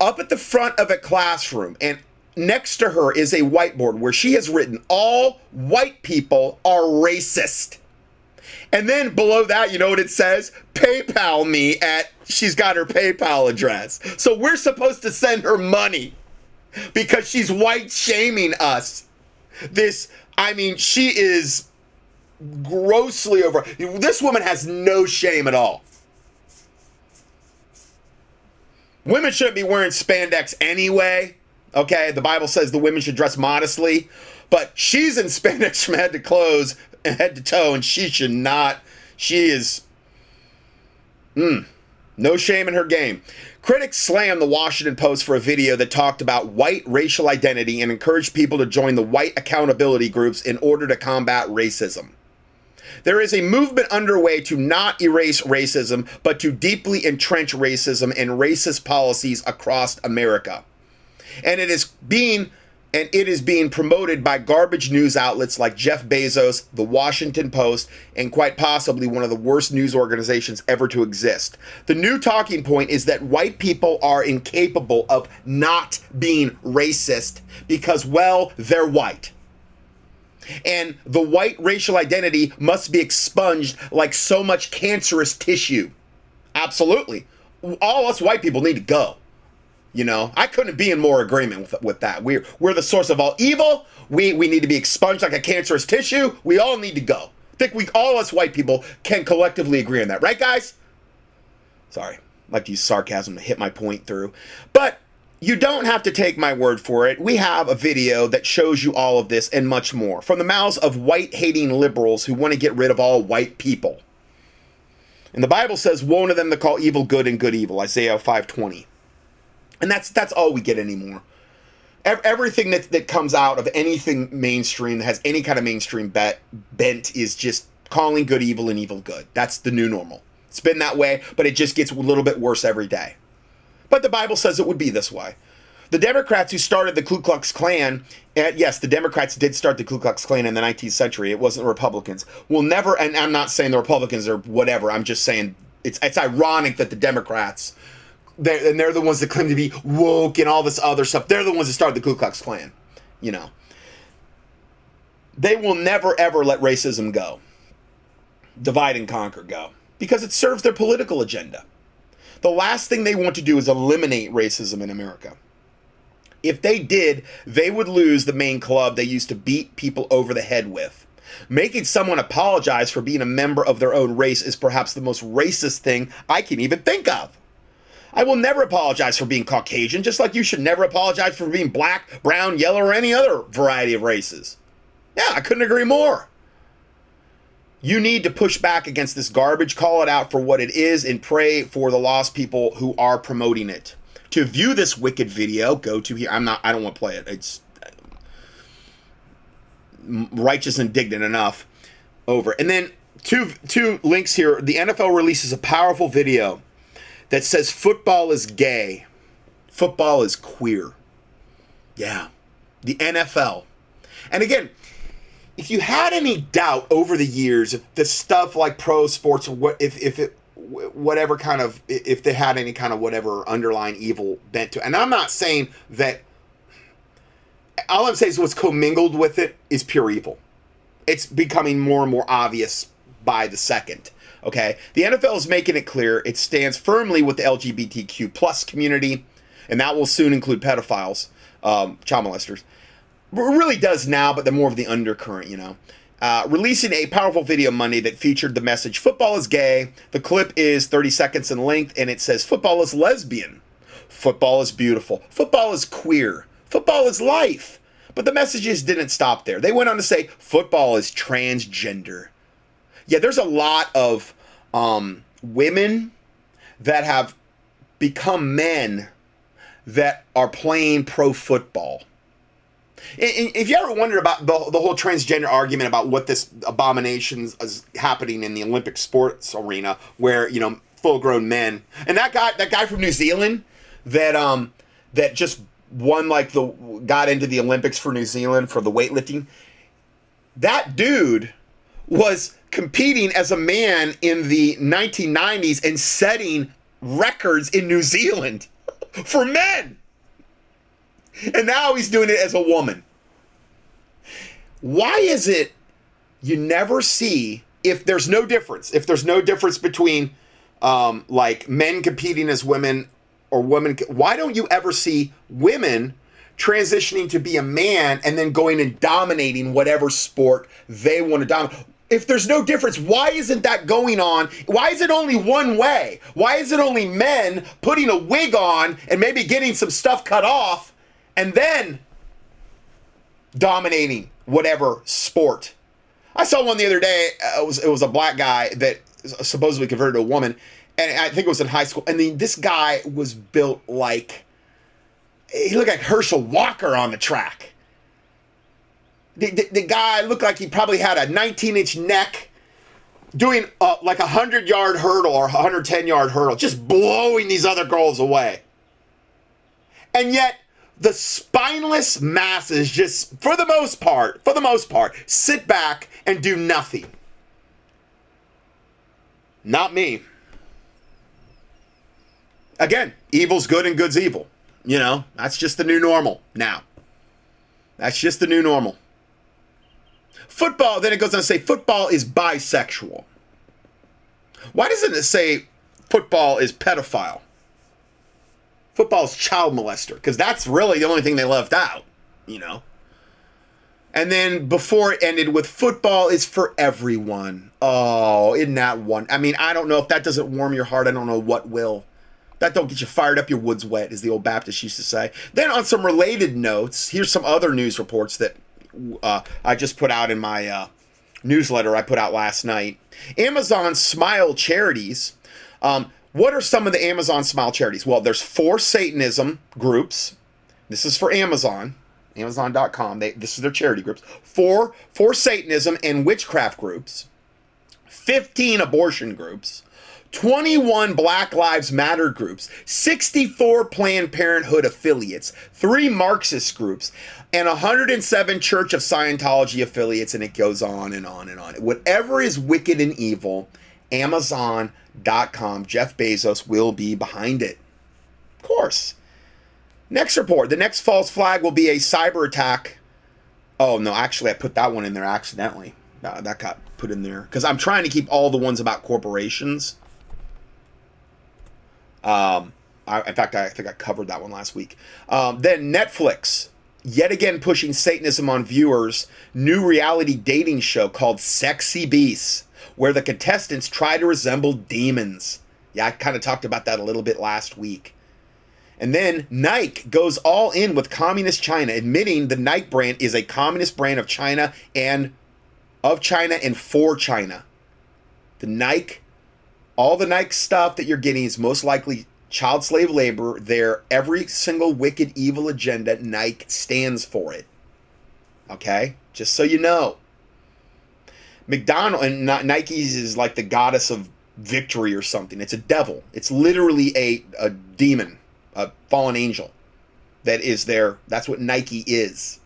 Speaker 1: Up at the front of a classroom, and next to her is a whiteboard where she has written, All white people are racist. And then below that, you know what it says? PayPal me at, she's got her PayPal address. So we're supposed to send her money because she's white shaming us. This, I mean, she is grossly over. This woman has no shame at all. Women shouldn't be wearing spandex anyway. Okay, the Bible says the women should dress modestly, but she's in spandex from head to clothes head to toe, and she should not. She is. Mm, no shame in her game. Critics slammed the Washington Post for a video that talked about white racial identity and encouraged people to join the white accountability groups in order to combat racism. There is a movement underway to not erase racism, but to deeply entrench racism and racist policies across America. And it is being and it is being promoted by garbage news outlets like Jeff Bezos, The Washington Post, and quite possibly one of the worst news organizations ever to exist. The new talking point is that white people are incapable of not being racist because, well, they're white. And the white racial identity must be expunged like so much cancerous tissue. Absolutely. All us white people need to go. You know, I couldn't be in more agreement with, with that. We're we're the source of all evil. We we need to be expunged like a cancerous tissue. We all need to go. I think we all us white people can collectively agree on that, right, guys? Sorry, like to use sarcasm to hit my point through, but you don't have to take my word for it. We have a video that shows you all of this and much more from the mouths of white hating liberals who want to get rid of all white people. And the Bible says, Woe to them that call evil good and good evil, Isaiah 520 and that's that's all we get anymore. Everything that that comes out of anything mainstream that has any kind of mainstream bet bent is just calling good evil and evil good. That's the new normal. It's been that way, but it just gets a little bit worse every day. But the Bible says it would be this way. The Democrats who started the Ku Klux Klan, and yes, the Democrats did start the Ku Klux Klan in the 19th century. It wasn't Republicans. Will never, and I'm not saying the Republicans are whatever. I'm just saying it's it's ironic that the Democrats they're, and they're the ones that claim to be woke and all this other stuff. They're the ones that started the Ku Klux Klan, you know. they will never ever let racism go, divide and conquer go, because it serves their political agenda. The last thing they want to do is eliminate racism in America. If they did, they would lose the main club they used to beat people over the head with. Making someone apologize for being a member of their own race is perhaps the most racist thing I can even think of. I will never apologize for being Caucasian, just like you should never apologize for being black, brown, yellow, or any other variety of races. Yeah, I couldn't agree more. You need to push back against this garbage, call it out for what it is, and pray for the lost people who are promoting it. To view this wicked video, go to here. I'm not. I don't want to play it. It's uh, righteous and indignant enough. Over and then two two links here. The NFL releases a powerful video that says football is gay, football is queer. Yeah, the NFL. And again, if you had any doubt over the years if the stuff like pro sports what if if it whatever kind of if they had any kind of whatever underlying evil bent to and i'm not saying that all i'm saying is what's commingled with it is pure evil it's becoming more and more obvious by the second okay the nfl is making it clear it stands firmly with the lgbtq plus community and that will soon include pedophiles um, child molesters really does now, but the more of the undercurrent, you know. Uh, releasing a powerful video Monday that featured the message "Football is gay." The clip is 30 seconds in length, and it says "Football is lesbian." Football is beautiful. Football is queer. Football is life. But the messages didn't stop there. They went on to say football is transgender. Yeah, there's a lot of um, women that have become men that are playing pro football. If you ever wondered about the, the whole transgender argument about what this abomination is happening in the Olympic sports arena, where you know full grown men, and that guy that guy from New Zealand that um that just won like the got into the Olympics for New Zealand for the weightlifting, that dude was competing as a man in the 1990s and setting records in New Zealand for men. And now he's doing it as a woman. Why is it you never see if there's no difference, if there's no difference between um, like men competing as women or women, why don't you ever see women transitioning to be a man and then going and dominating whatever sport they want to dominate? If there's no difference, why isn't that going on? Why is it only one way? Why is it only men putting a wig on and maybe getting some stuff cut off and then dominating whatever sport. I saw one the other day. Uh, it was it was a black guy that supposedly converted to a woman, and I think it was in high school. And then this guy was built like he looked like Herschel Walker on the track. The, the, the guy looked like he probably had a 19 inch neck doing uh, like a 100 yard hurdle or 110 yard hurdle, just blowing these other girls away. And yet, the spineless masses just, for the most part, for the most part, sit back and do nothing. Not me. Again, evil's good and good's evil. You know, that's just the new normal now. That's just the new normal. Football, then it goes on to say football is bisexual. Why doesn't it say football is pedophile? football's child molester because that's really the only thing they left out, you know. And then before it ended with football is for everyone. Oh, isn't that one? I mean, I don't know if that doesn't warm your heart. I don't know what will. That don't get you fired up, your woods wet, as the old Baptist used to say. Then on some related notes, here's some other news reports that uh, I just put out in my uh, newsletter I put out last night. Amazon Smile Charities. Um, what are some of the Amazon Smile charities? Well, there's four Satanism groups. This is for Amazon, Amazon.com. They, this is their charity groups. Four, four Satanism and witchcraft groups. 15 abortion groups. 21 Black Lives Matter groups, 64 Planned Parenthood affiliates, three Marxist groups, and 107 Church of Scientology affiliates, and it goes on and on and on. Whatever is wicked and evil, Amazon.com. Jeff Bezos will be behind it. Of course. Next report the next false flag will be a cyber attack Oh no, actually, I put that one in there accidentally. Uh, that got put in there because I'm trying to keep all the ones about corporations. Um, I, in fact, I think I covered that one last week. Um, then Netflix, yet again pushing Satanism on viewers. New reality dating show called Sexy Beasts, where the contestants try to resemble demons. Yeah, I kind of talked about that a little bit last week. And then Nike goes all in with communist China, admitting the Nike brand is a communist brand of China and of China and for China. The Nike, all the Nike stuff that you're getting is most likely child slave labor. There, every single wicked evil agenda, Nike stands for it. Okay, just so you know. McDonald and Nike's is like the goddess of victory or something. It's a devil. It's literally a a demon a fallen angel that is there. That's what Nike is.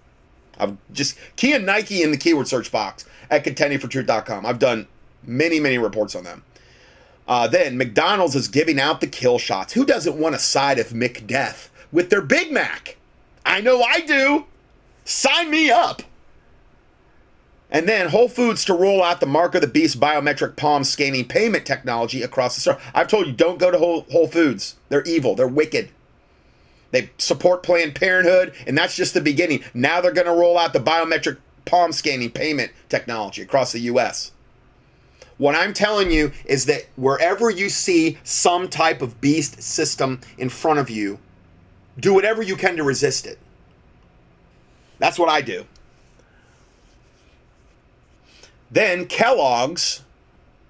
Speaker 1: I've just key in Nike in the keyword search box at contendingfortruth.com. I've done many, many reports on them. Uh, then McDonald's is giving out the kill shots. Who doesn't want a side of McDeath with their Big Mac? I know I do. Sign me up. And then Whole Foods to roll out the Mark of the Beast biometric palm scanning payment technology across the store. I've told you, don't go to Whole, Whole Foods. They're evil. They're wicked. They support Planned Parenthood, and that's just the beginning. Now they're going to roll out the biometric palm scanning payment technology across the U.S. What I'm telling you is that wherever you see some type of beast system in front of you, do whatever you can to resist it. That's what I do. Then Kellogg's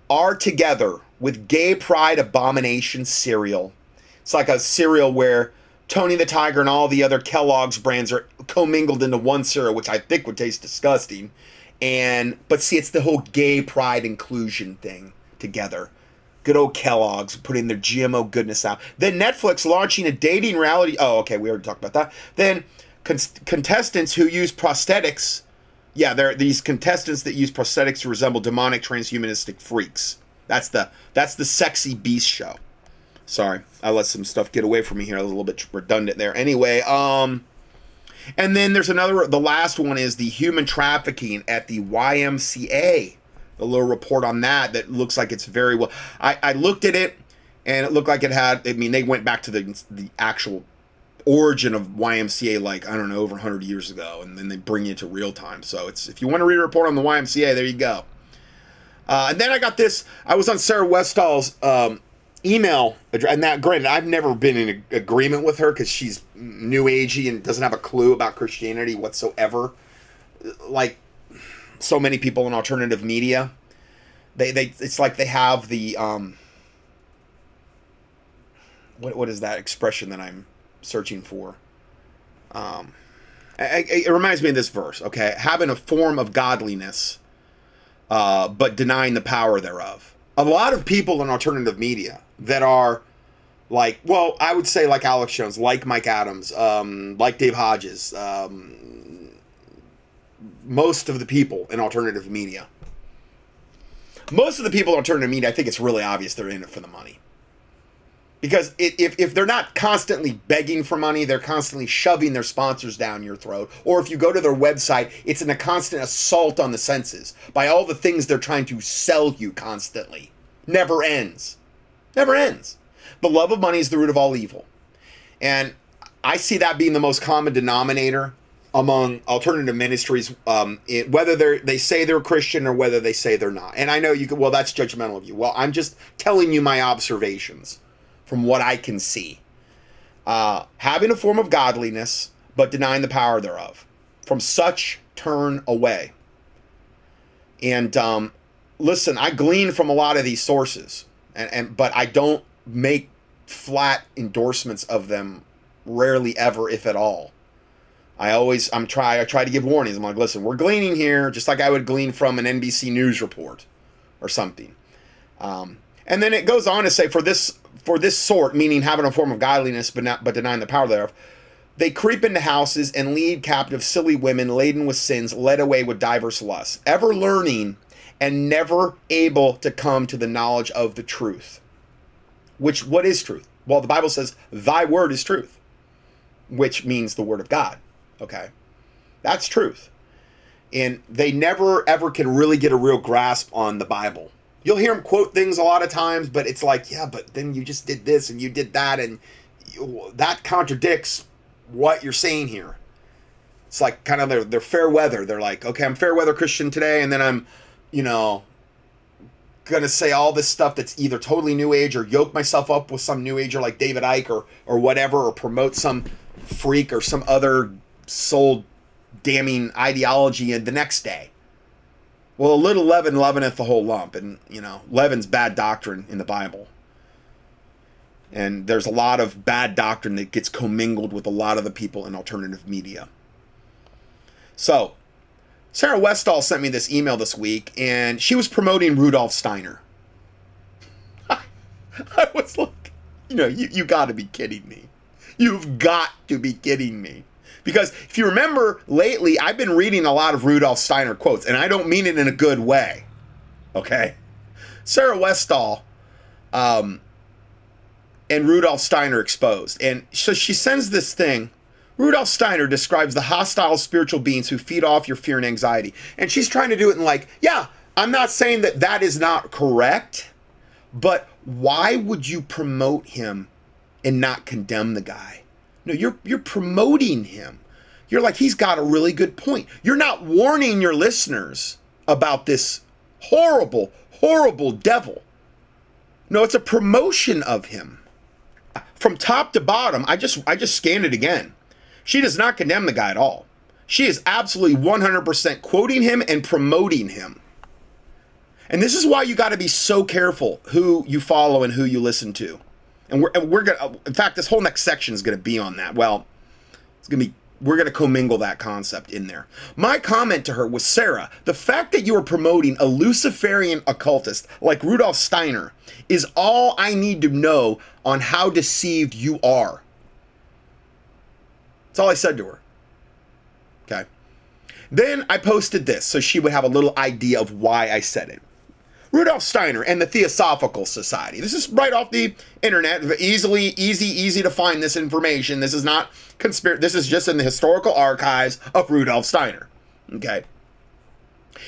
Speaker 1: are together with gay pride abomination cereal. It's like a cereal where Tony the Tiger and all the other Kellogg's brands are commingled into one cereal, which I think would taste disgusting. And but see, it's the whole gay pride inclusion thing together. Good old Kellogg's putting their GMO goodness out. Then Netflix launching a dating reality. Oh, okay, we already talked about that. Then con- contestants who use prosthetics. Yeah, there are these contestants that use prosthetics to resemble demonic transhumanistic freaks. That's the that's the sexy beast show. Sorry, I let some stuff get away from me here. A little bit redundant there. Anyway, um, and then there's another. The last one is the human trafficking at the YMCA. A little report on that that looks like it's very well. I, I looked at it, and it looked like it had. I mean, they went back to the the actual origin of YMCA like I don't know over 100 years ago, and then they bring you to real time. So it's if you want to read a report on the YMCA, there you go. Uh, and then I got this. I was on Sarah Westall's um, email address. And that, granted, I've never been in agreement with her because she's new agey and doesn't have a clue about Christianity whatsoever. Like so many people in alternative media, they they it's like they have the um. What what is that expression that I'm searching for? Um, it, it reminds me of this verse. Okay, having a form of godliness, uh, but denying the power thereof. A lot of people in alternative media that are like, well, I would say like Alex Jones, like Mike Adams, um, like Dave Hodges, um, most of the people in alternative media. Most of the people in alternative media, I think it's really obvious they're in it for the money. Because if, if they're not constantly begging for money, they're constantly shoving their sponsors down your throat. Or if you go to their website, it's in a constant assault on the senses by all the things they're trying to sell you constantly. Never ends. Never ends. The love of money is the root of all evil. And I see that being the most common denominator among alternative ministries, um, it, whether they they say they're Christian or whether they say they're not. And I know you could, well, that's judgmental of you. Well, I'm just telling you my observations from what I can see. Uh, having a form of godliness, but denying the power thereof. From such turn away. And um, listen, I glean from a lot of these sources and, and but I don't make flat endorsements of them rarely ever if at all. I always I'm try I try to give warnings. I'm like, listen, we're gleaning here, just like I would glean from an NBC News report or something. Um, and then it goes on to say for this for this sort, meaning having a form of godliness but not but denying the power thereof, they creep into houses and lead captive silly women laden with sins, led away with diverse lusts, ever learning and never able to come to the knowledge of the truth. Which, what is truth? Well, the Bible says, Thy word is truth, which means the word of God. Okay? That's truth. and they never ever can really get a real grasp on the Bible. You'll hear them quote things a lot of times, but it's like, yeah, but then you just did this and you did that, and you, that contradicts what you're saying here. It's like kind of their, their fair weather. They're like, okay, I'm fair weather Christian today, and then I'm, you know, gonna say all this stuff that's either totally new age or yoke myself up with some new ager like David Icke or or whatever, or promote some freak or some other soul damning ideology and the next day. Well, a little leaven leaveneth the whole lump, and you know, leaven's bad doctrine in the Bible. And there's a lot of bad doctrine that gets commingled with a lot of the people in alternative media. So, Sarah Westall sent me this email this week, and she was promoting Rudolf Steiner. I was like, you know, you, you got to be kidding me. You've got to be kidding me. Because if you remember lately, I've been reading a lot of Rudolf Steiner quotes, and I don't mean it in a good way. Okay? Sarah Westall um, and Rudolf Steiner exposed. And so she sends this thing. Rudolf Steiner describes the hostile spiritual beings who feed off your fear and anxiety. And she's trying to do it in like, yeah, I'm not saying that that is not correct, but why would you promote him and not condemn the guy? No, you're you're promoting him. You're like he's got a really good point. You're not warning your listeners about this horrible, horrible devil. No, it's a promotion of him. From top to bottom, I just I just scanned it again. She does not condemn the guy at all. She is absolutely 100% quoting him and promoting him. And this is why you got to be so careful who you follow and who you listen to and we're and we're gonna. In fact, this whole next section is gonna be on that. Well, it's gonna be. We're gonna commingle that concept in there. My comment to her was, Sarah, the fact that you are promoting a Luciferian occultist like Rudolf Steiner is all I need to know on how deceived you are. That's all I said to her. Okay. Then I posted this so she would have a little idea of why I said it. Rudolf Steiner and the Theosophical Society. This is right off the internet, easily, easy, easy to find this information. This is not conspiracy. This is just in the historical archives of Rudolf Steiner. Okay.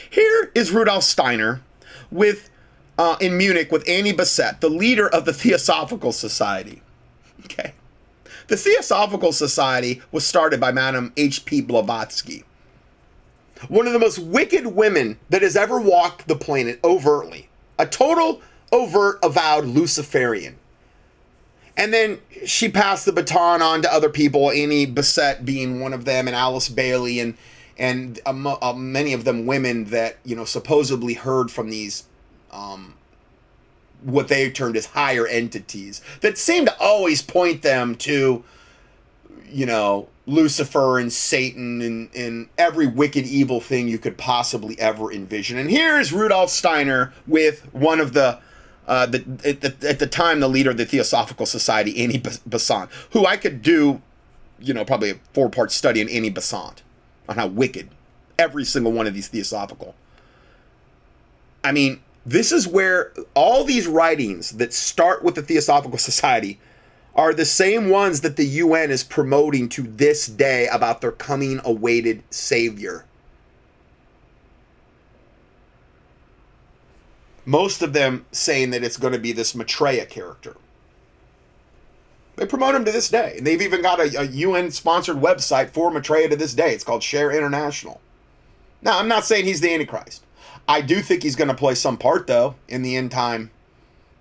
Speaker 1: Here is Rudolf Steiner with uh, in Munich with Annie Besant, the leader of the Theosophical Society. Okay. The Theosophical Society was started by Madame H.P. Blavatsky one of the most wicked women that has ever walked the planet overtly. A total, overt, avowed Luciferian. And then she passed the baton on to other people, Annie Besant being one of them, and Alice Bailey, and and um, uh, many of them women that you know supposedly heard from these um, what they termed as higher entities that seem to always point them to you know Lucifer and Satan and, and every wicked evil thing you could possibly ever envision. And here's Rudolf Steiner with one of the, uh, the at, the, at the time the leader of the Theosophical Society, Annie Besant, who I could do, you know, probably a four part study on Annie Besant on how wicked every single one of these Theosophical. I mean, this is where all these writings that start with the Theosophical Society are the same ones that the UN is promoting to this day about their coming awaited savior. Most of them saying that it's going to be this Maitreya character. They promote him to this day. And they've even got a, a UN sponsored website for Maitreya to this day. It's called Share International. Now, I'm not saying he's the Antichrist. I do think he's going to play some part, though, in the end time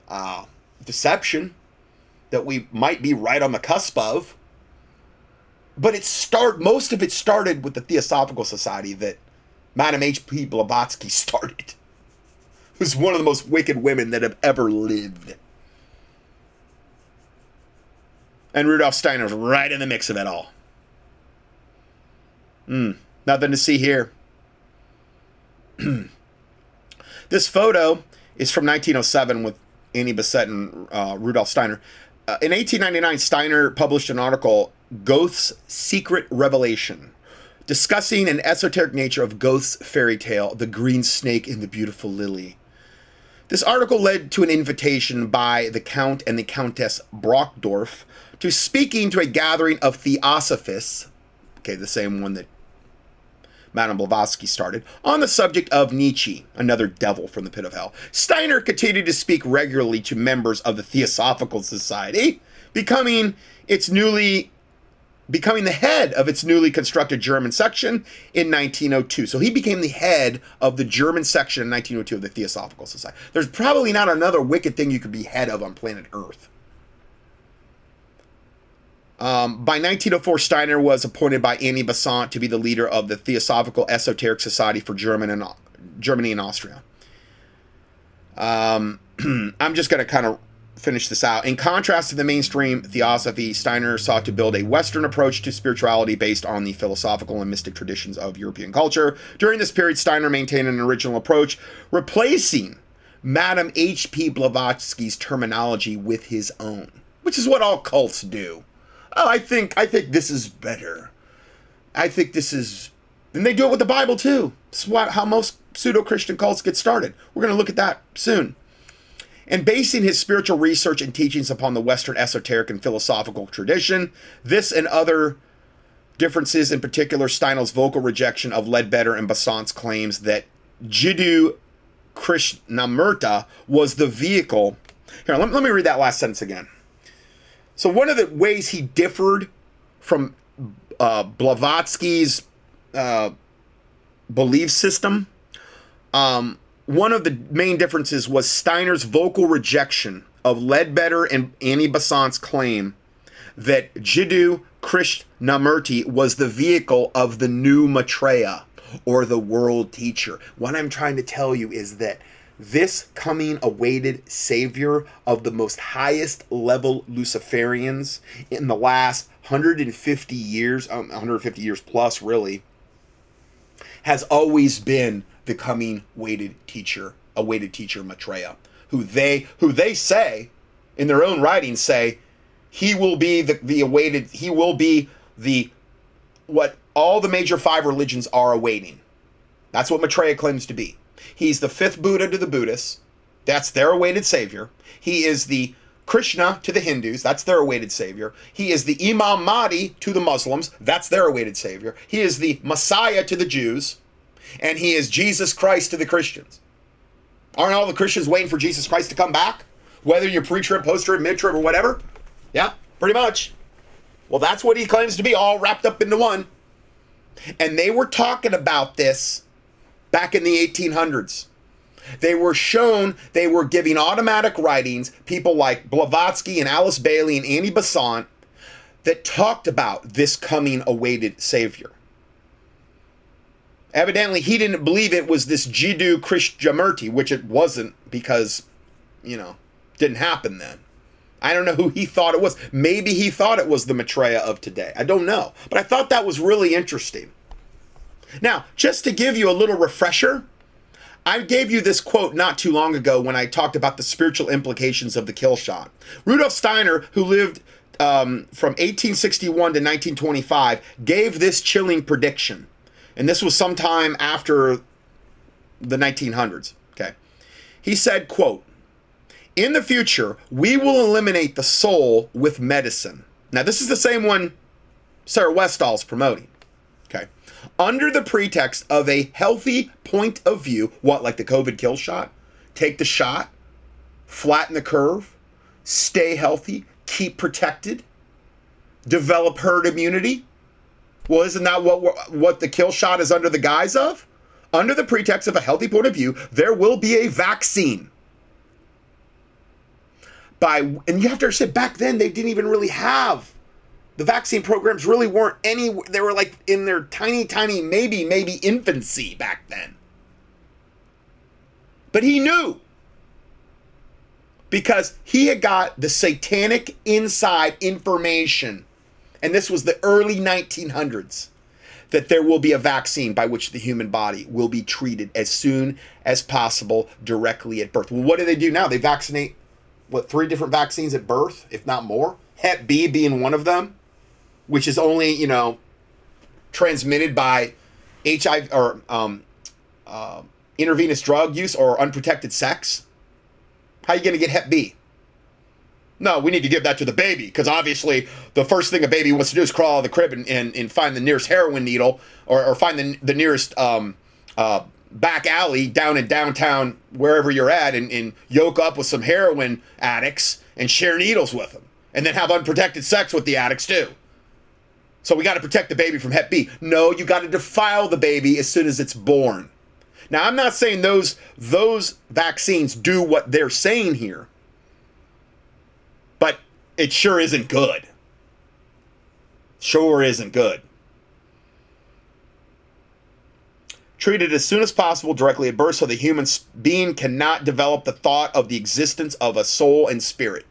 Speaker 1: uh, deception that we might be right on the cusp of. But it start most of it started with the Theosophical Society that Madame H.P. Blavatsky started. Who's one of the most wicked women that have ever lived. And Rudolf Steiner's right in the mix of it all. Hmm, nothing to see here. this photo is from 1907 with Annie Besant and uh, Rudolf Steiner. Uh, in 1899, Steiner published an article, Goethe's Secret Revelation, discussing an esoteric nature of Goethe's fairy tale, The Green Snake and the Beautiful Lily. This article led to an invitation by the Count and the Countess Brockdorff to speaking to a gathering of theosophists, okay, the same one that Madame Blavatsky started, on the subject of Nietzsche, another devil from the pit of hell. Steiner continued to speak regularly to members of the Theosophical Society, becoming its newly becoming the head of its newly constructed German section in 1902. So he became the head of the German section in 1902 of the Theosophical Society. There's probably not another wicked thing you could be head of on planet Earth. Um, by 1904, Steiner was appointed by Annie Besant to be the leader of the Theosophical Esoteric Society for German and, Germany and Austria. Um, I'm just going to kind of finish this out. In contrast to the mainstream theosophy, Steiner sought to build a Western approach to spirituality based on the philosophical and mystic traditions of European culture. During this period, Steiner maintained an original approach, replacing Madame H.P. Blavatsky's terminology with his own, which is what all cults do oh, I think I think this is better. I think this is, and they do it with the Bible too. What, how most pseudo-Christian cults get started. We're going to look at that soon. And basing his spiritual research and teachings upon the Western esoteric and philosophical tradition, this and other differences, in particular Steiner's vocal rejection of Leadbetter and Besant's claims that Jiddu Krishnamurti was the vehicle. Here, let, let me read that last sentence again. So one of the ways he differed from uh, Blavatsky's uh, belief system, um, one of the main differences was Steiner's vocal rejection of Leadbetter and Annie Besant's claim that Jiddu Krishnamurti was the vehicle of the new Maitreya or the world teacher. What I'm trying to tell you is that this coming awaited savior of the most highest level Luciferians in the last 150 years, um, 150 years plus, really, has always been the coming waited teacher, awaited teacher Maitreya, who they who they say in their own writings say he will be the, the awaited he will be the what all the major five religions are awaiting. That's what Maitreya claims to be. He's the fifth Buddha to the Buddhists. That's their awaited savior. He is the Krishna to the Hindus. That's their awaited savior. He is the Imam Mahdi to the Muslims. That's their awaited savior. He is the Messiah to the Jews. And he is Jesus Christ to the Christians. Aren't all the Christians waiting for Jesus Christ to come back? Whether you're pre-trib, post-trib, mid-trib, or whatever? Yeah, pretty much. Well, that's what he claims to be, all wrapped up into one. And they were talking about this back in the 1800s. They were shown, they were giving automatic writings, people like Blavatsky and Alice Bailey and Annie Besant, that talked about this coming awaited Savior. Evidently, he didn't believe it was this Jiddu Krishnamurti, which it wasn't because, you know, didn't happen then. I don't know who he thought it was. Maybe he thought it was the Maitreya of today. I don't know. But I thought that was really interesting. Now, just to give you a little refresher, I gave you this quote not too long ago when I talked about the spiritual implications of the kill shot. Rudolf Steiner, who lived um, from 1861 to 1925, gave this chilling prediction. And this was sometime after the 1900s. Okay. He said, quote, in the future, we will eliminate the soul with medicine. Now, this is the same one Sarah Westall's promoting under the pretext of a healthy point of view, what, like the COVID kill shot? Take the shot, flatten the curve, stay healthy, keep protected, develop herd immunity. Well, isn't that what what the kill shot is under the guise of? Under the pretext of a healthy point of view, there will be a vaccine. By and you have to understand, back then they didn't even really have the vaccine programs really weren't any they were like in their tiny tiny maybe maybe infancy back then. But he knew. Because he had got the satanic inside information. And this was the early 1900s that there will be a vaccine by which the human body will be treated as soon as possible directly at birth. Well what do they do now? They vaccinate what three different vaccines at birth if not more? Hep b being one of them which is only you know transmitted by HIV or um, uh, intravenous drug use or unprotected sex. How are you going to get Hep B? No, we need to give that to the baby because obviously the first thing a baby wants to do is crawl out of the crib and, and, and find the nearest heroin needle or, or find the, the nearest um, uh, back alley down in downtown, wherever you're at, and, and yoke up with some heroin addicts and share needles with them. And then have unprotected sex with the addicts too. So we got to protect the baby from Hep B. No, you got to defile the baby as soon as it's born. Now, I'm not saying those those vaccines do what they're saying here, but it sure isn't good. Sure isn't good. Treated as soon as possible directly at birth so the human being cannot develop the thought of the existence of a soul and spirit.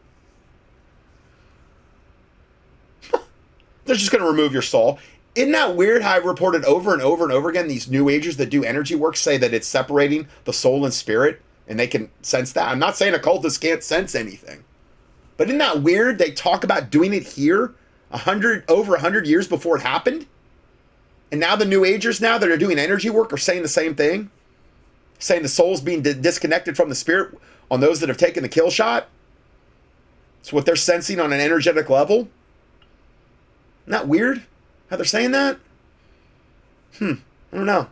Speaker 1: They're just going to remove your soul. Isn't that weird how I've reported over and over and over again these new agers that do energy work say that it's separating the soul and spirit and they can sense that? I'm not saying occultists can't sense anything. But isn't that weird? They talk about doing it here a hundred over a hundred years before it happened. And now the new agers now that are doing energy work are saying the same thing. Saying the soul's being di- disconnected from the spirit on those that have taken the kill shot. It's what they're sensing on an energetic level. Not weird how they're saying that? Hmm, I don't know.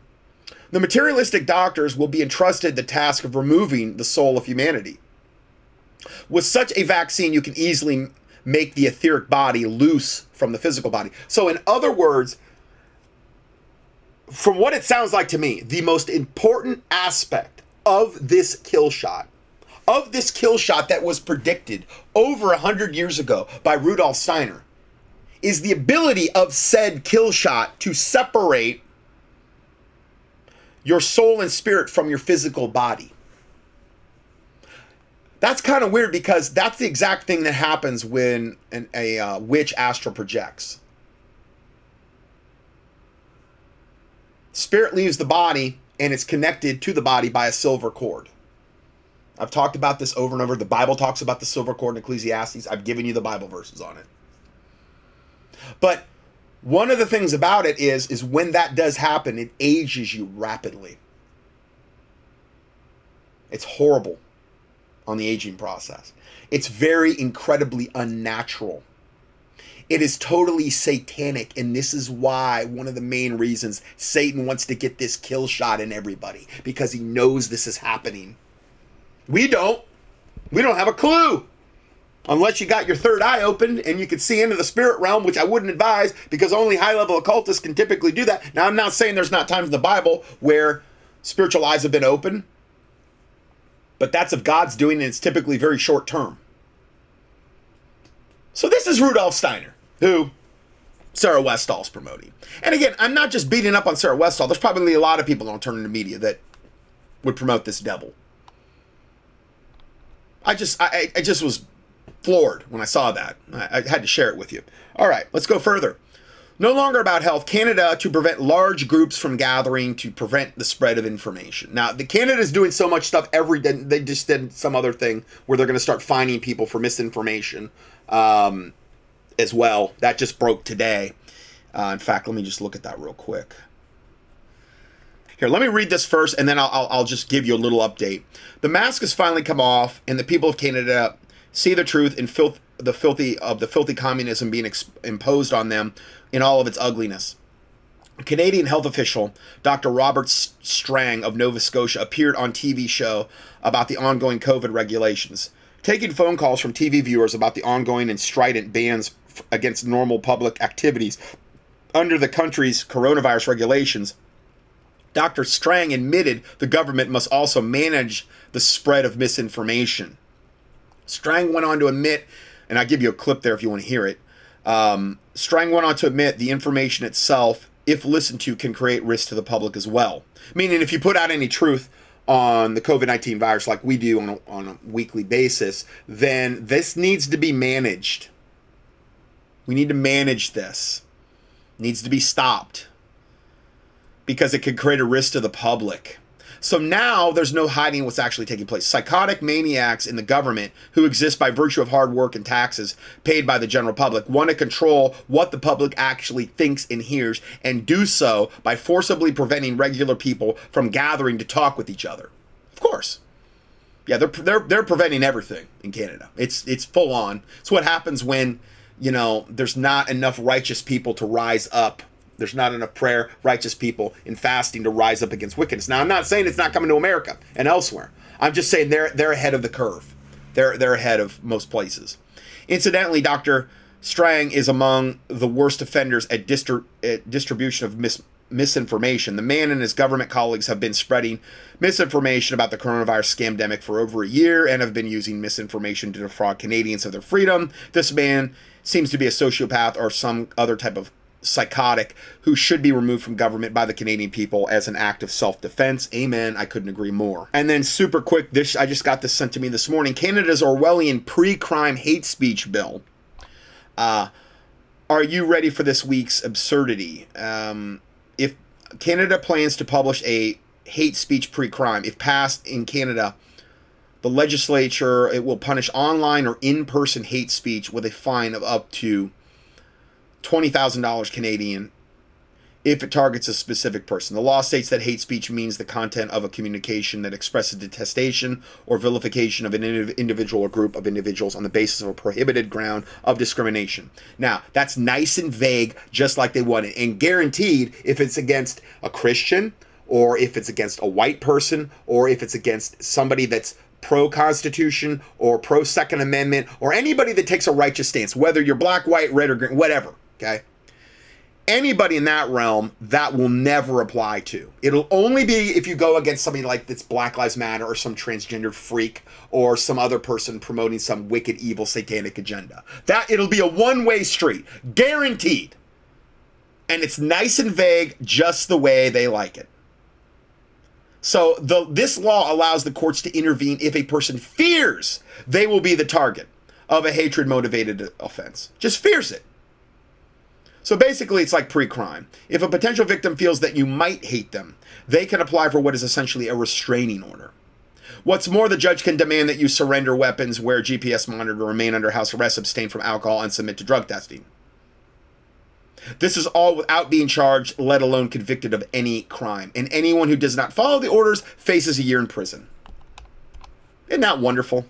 Speaker 1: The materialistic doctors will be entrusted the task of removing the soul of humanity. With such a vaccine, you can easily make the etheric body loose from the physical body. So, in other words, from what it sounds like to me, the most important aspect of this kill shot, of this kill shot that was predicted over a hundred years ago by Rudolf Steiner, is the ability of said kill shot to separate your soul and spirit from your physical body. That's kind of weird because that's the exact thing that happens when an, a uh, witch astral projects. Spirit leaves the body and it's connected to the body by a silver cord. I've talked about this over and over. The Bible talks about the silver cord in Ecclesiastes. I've given you the Bible verses on it. But one of the things about it is is when that does happen, it ages you rapidly. It's horrible on the aging process. It's very incredibly unnatural. It is totally satanic, and this is why one of the main reasons Satan wants to get this kill shot in everybody because he knows this is happening. We don't. We don't have a clue unless you got your third eye open and you can see into the spirit realm, which I wouldn't advise because only high level occultists can typically do that. Now, I'm not saying there's not times in the Bible where spiritual eyes have been open, but that's of God's doing, and it's typically very short term. So, this is Rudolf Steiner, who Sarah Westall's promoting. And again, I'm not just beating up on Sarah Westall. There's probably a lot of people on alternative media that would promote this devil. I just, I, I just was floored when I saw that. I, I had to share it with you. All right, let's go further. No longer about health. Canada to prevent large groups from gathering to prevent the spread of information. Now, the Canada is doing so much stuff every day. They just did some other thing where they're going to start fining people for misinformation um, as well. That just broke today. Uh, in fact, let me just look at that real quick. Here, let me read this first, and then I'll, I'll, I'll just give you a little update. The mask has finally come off, and the people of Canada see the truth in filth, the filthy of the filthy communism being ex- imposed on them in all of its ugliness. A Canadian health official, Dr. Robert Strang of Nova Scotia, appeared on TV show about the ongoing COVID regulations, taking phone calls from TV viewers about the ongoing and strident bans against normal public activities under the country's coronavirus regulations. Dr. Strang admitted the government must also manage the spread of misinformation. Strang went on to admit, and I'll give you a clip there if you want to hear it. Um, Strang went on to admit the information itself, if listened to, can create risk to the public as well. Meaning, if you put out any truth on the COVID 19 virus like we do on a, on a weekly basis, then this needs to be managed. We need to manage this. It needs to be stopped because it could create a risk to the public. So now there's no hiding what's actually taking place. Psychotic maniacs in the government who exist by virtue of hard work and taxes paid by the general public want to control what the public actually thinks and hears and do so by forcibly preventing regular people from gathering to talk with each other. Of course. Yeah, they're they're they're preventing everything in Canada. It's it's full on. It's what happens when you know there's not enough righteous people to rise up. There's not enough prayer, righteous people in fasting to rise up against wickedness. Now, I'm not saying it's not coming to America and elsewhere. I'm just saying they're they're ahead of the curve. They're they're ahead of most places. Incidentally, Dr. Strang is among the worst offenders at, distri- at distribution of mis- misinformation. The man and his government colleagues have been spreading misinformation about the coronavirus scamdemic for over a year and have been using misinformation to defraud Canadians of their freedom. This man seems to be a sociopath or some other type of psychotic who should be removed from government by the Canadian people as an act of self-defense. Amen. I couldn't agree more. And then super quick, this I just got this sent to me this morning. Canada's Orwellian pre-crime hate speech bill. Uh, are you ready for this week's absurdity? Um, if Canada plans to publish a hate speech pre-crime, if passed in Canada, the legislature it will punish online or in-person hate speech with a fine of up to $20,000 Canadian if it targets a specific person. The law states that hate speech means the content of a communication that expresses detestation or vilification of an individual or group of individuals on the basis of a prohibited ground of discrimination. Now, that's nice and vague, just like they want it. And guaranteed, if it's against a Christian, or if it's against a white person, or if it's against somebody that's pro Constitution or pro Second Amendment, or anybody that takes a righteous stance, whether you're black, white, red, or green, whatever Okay. Anybody in that realm, that will never apply to. It'll only be if you go against somebody like this Black Lives Matter or some transgender freak or some other person promoting some wicked, evil, satanic agenda. That it'll be a one-way street, guaranteed. And it's nice and vague, just the way they like it. So the this law allows the courts to intervene if a person fears they will be the target of a hatred motivated offense. Just fears it. So basically, it's like pre crime. If a potential victim feels that you might hate them, they can apply for what is essentially a restraining order. What's more, the judge can demand that you surrender weapons, wear GPS monitor, remain under house arrest, abstain from alcohol, and submit to drug testing. This is all without being charged, let alone convicted of any crime. And anyone who does not follow the orders faces a year in prison. Isn't that wonderful?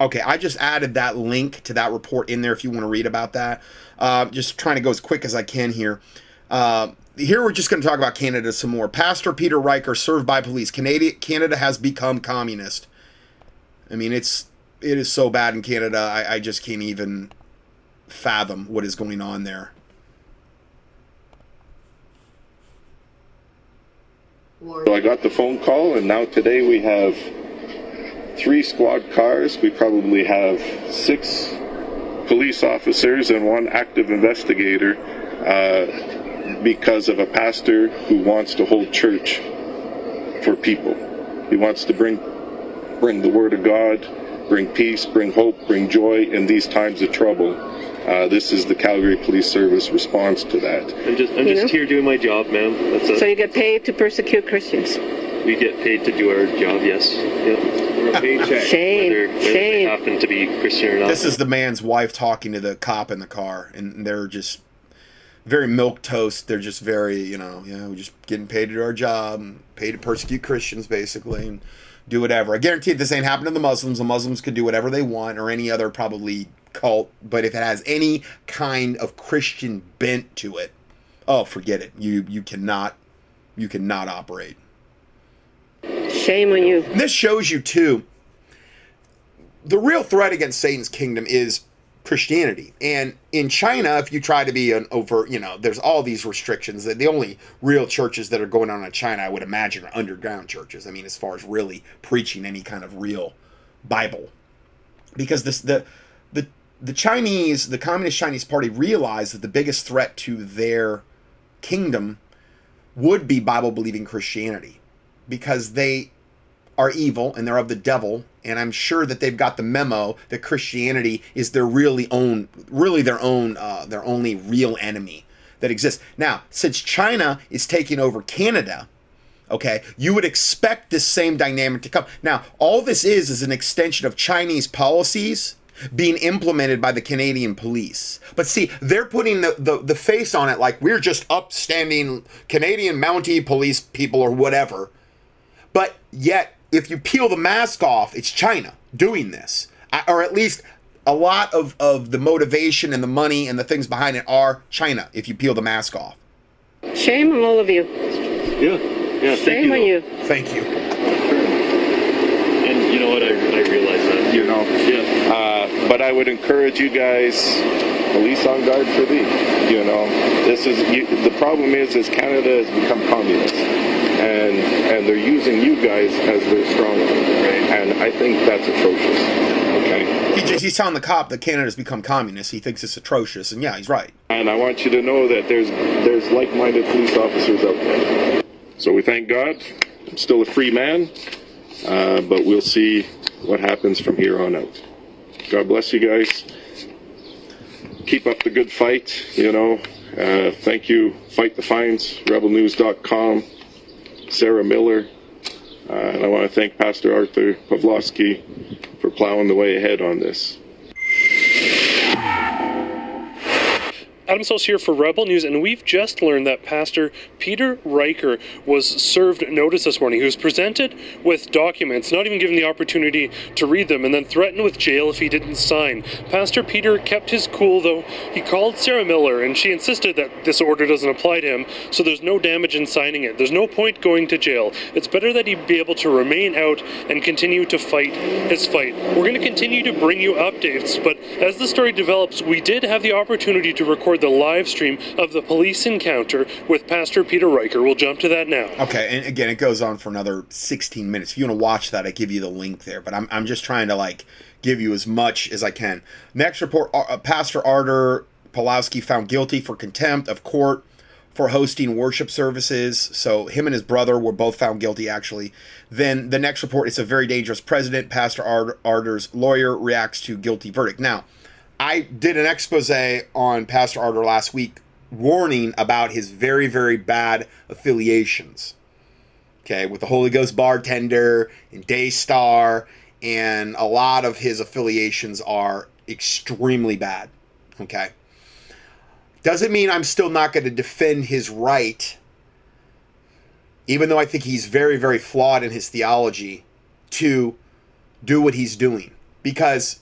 Speaker 1: Okay, I just added that link to that report in there if you want to read about that. Uh, just trying to go as quick as I can here. Uh, here we're just going to talk about Canada some more. Pastor Peter Riker served by police. Canada, Canada has become communist. I mean, it's it is so bad in Canada. I, I just can't even fathom what is going on there.
Speaker 2: So I got the phone call, and now today we have three squad cars. We probably have six police officers and one active investigator uh, because of a pastor who wants to hold church for people. He wants to bring bring the word of God, bring peace, bring hope, bring joy in these times of trouble. Uh, this is the Calgary Police Service response to that.
Speaker 3: I'm just, I'm just know? here doing my job, ma'am.
Speaker 4: so you get paid to persecute Christians?
Speaker 3: We get paid to do our job, yes. Yep.
Speaker 4: paycheck. Shame.
Speaker 3: Whether, whether
Speaker 4: Shame.
Speaker 3: They happen to be Christian or not.
Speaker 1: This is the man's wife talking to the cop in the car, and they're just very milk toast. They're just very, you know, yeah, we're just getting paid to do our job, and paid to persecute Christians, basically, and do whatever. I guarantee this ain't happening to the Muslims. The Muslims could do whatever they want, or any other probably cult. But if it has any kind of Christian bent to it, oh, forget it. You you cannot you cannot operate.
Speaker 4: Shame on you.
Speaker 1: This shows you too. The real threat against Satan's kingdom is Christianity. And in China, if you try to be an over, you know, there's all these restrictions. That the only real churches that are going on in China, I would imagine, are underground churches. I mean, as far as really preaching any kind of real Bible, because this the the Chinese, the Communist Chinese Party realized that the biggest threat to their kingdom would be Bible believing Christianity, because they are evil and they're of the devil and i'm sure that they've got the memo that christianity is their really own really their own uh, their only real enemy that exists. Now since china is taking over canada okay you would expect this same dynamic to come. Now all this is is an extension of chinese policies being implemented by the Canadian police. But see, they're putting the, the, the face on it like we're just upstanding Canadian Mountie police people or whatever. But yet, if you peel the mask off, it's China doing this, I- or at least a lot of of the motivation and the money and the things behind it are China. If you peel the mask off.
Speaker 4: Shame on all of you.
Speaker 3: Yeah. Yeah. Thank
Speaker 4: Shame
Speaker 3: you.
Speaker 4: on
Speaker 3: though.
Speaker 4: you.
Speaker 1: Thank you.
Speaker 3: And what? I, I realize that.
Speaker 2: You know.
Speaker 3: Yeah.
Speaker 2: Uh, but I would encourage you guys, police on guard for thee. You know, this is you, the problem is is Canada has become communist, and and they're using you guys as their stronghold, right? And I think that's atrocious. Okay.
Speaker 1: He just, he's telling the cop that Canada's become communist. He thinks it's atrocious, and yeah, he's right.
Speaker 2: And I want you to know that there's there's like-minded police officers out there. So we thank God. I'm still a free man, uh, but we'll see what happens from here on out. God bless you guys. Keep up the good fight. You know, uh, thank you. Fight the fines. RebelNews.com. Sarah Miller. Uh, and I want to thank Pastor Artur Pawlowski for plowing the way ahead on this.
Speaker 5: Adam Soos here for Rebel News, and we've just learned that Pastor Peter Riker was served notice this morning. He was presented with documents, not even given the opportunity to read them, and then threatened with jail if he didn't sign. Pastor Peter kept his cool, though. He called Sarah Miller, and she insisted that this order doesn't apply to him, so there's no damage in signing it. There's no point going to jail. It's better that he be able to remain out and continue to fight his fight. We're going to continue to bring you updates, but as the story develops, we did have the opportunity to record the live stream of the police encounter with Pastor Peter Riker. We'll jump to that now.
Speaker 1: Okay, and again, it goes on for another 16 minutes. If you want to watch that, I give you the link there. But I'm, I'm just trying to like give you as much as I can. Next report: uh, Pastor Artur Pawlowski found guilty for contempt of court for hosting worship services. So him and his brother were both found guilty. Actually, then the next report: it's a very dangerous president. Pastor Art- Artur's lawyer reacts to guilty verdict. Now, I did an expose on Pastor Artur last week, warning about his very very bad affiliations okay, with the Holy Ghost bartender and Daystar, and a lot of his affiliations are extremely bad. Okay. Doesn't mean I'm still not going to defend his right, even though I think he's very, very flawed in his theology, to do what he's doing. Because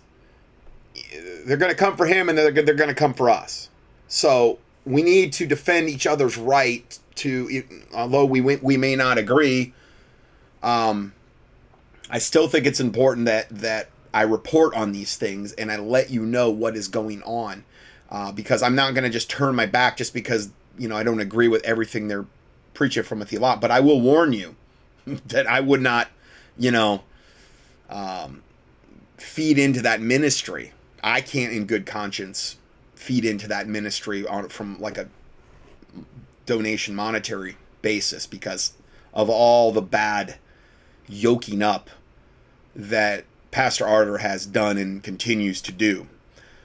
Speaker 1: they're going to come for him and they're, they're going to come for us. So we need to defend each other's right to, although we we may not agree. Um, I still think it's important that that I report on these things and I let you know what is going on, uh, because I'm not going to just turn my back just because you know I don't agree with everything they're preaching from a theology. But I will warn you that I would not, you know, um, feed into that ministry. I can't, in good conscience, feed into that ministry on from like a donation monetary basis because of all the bad yoking up that Pastor Artur has done and continues to do.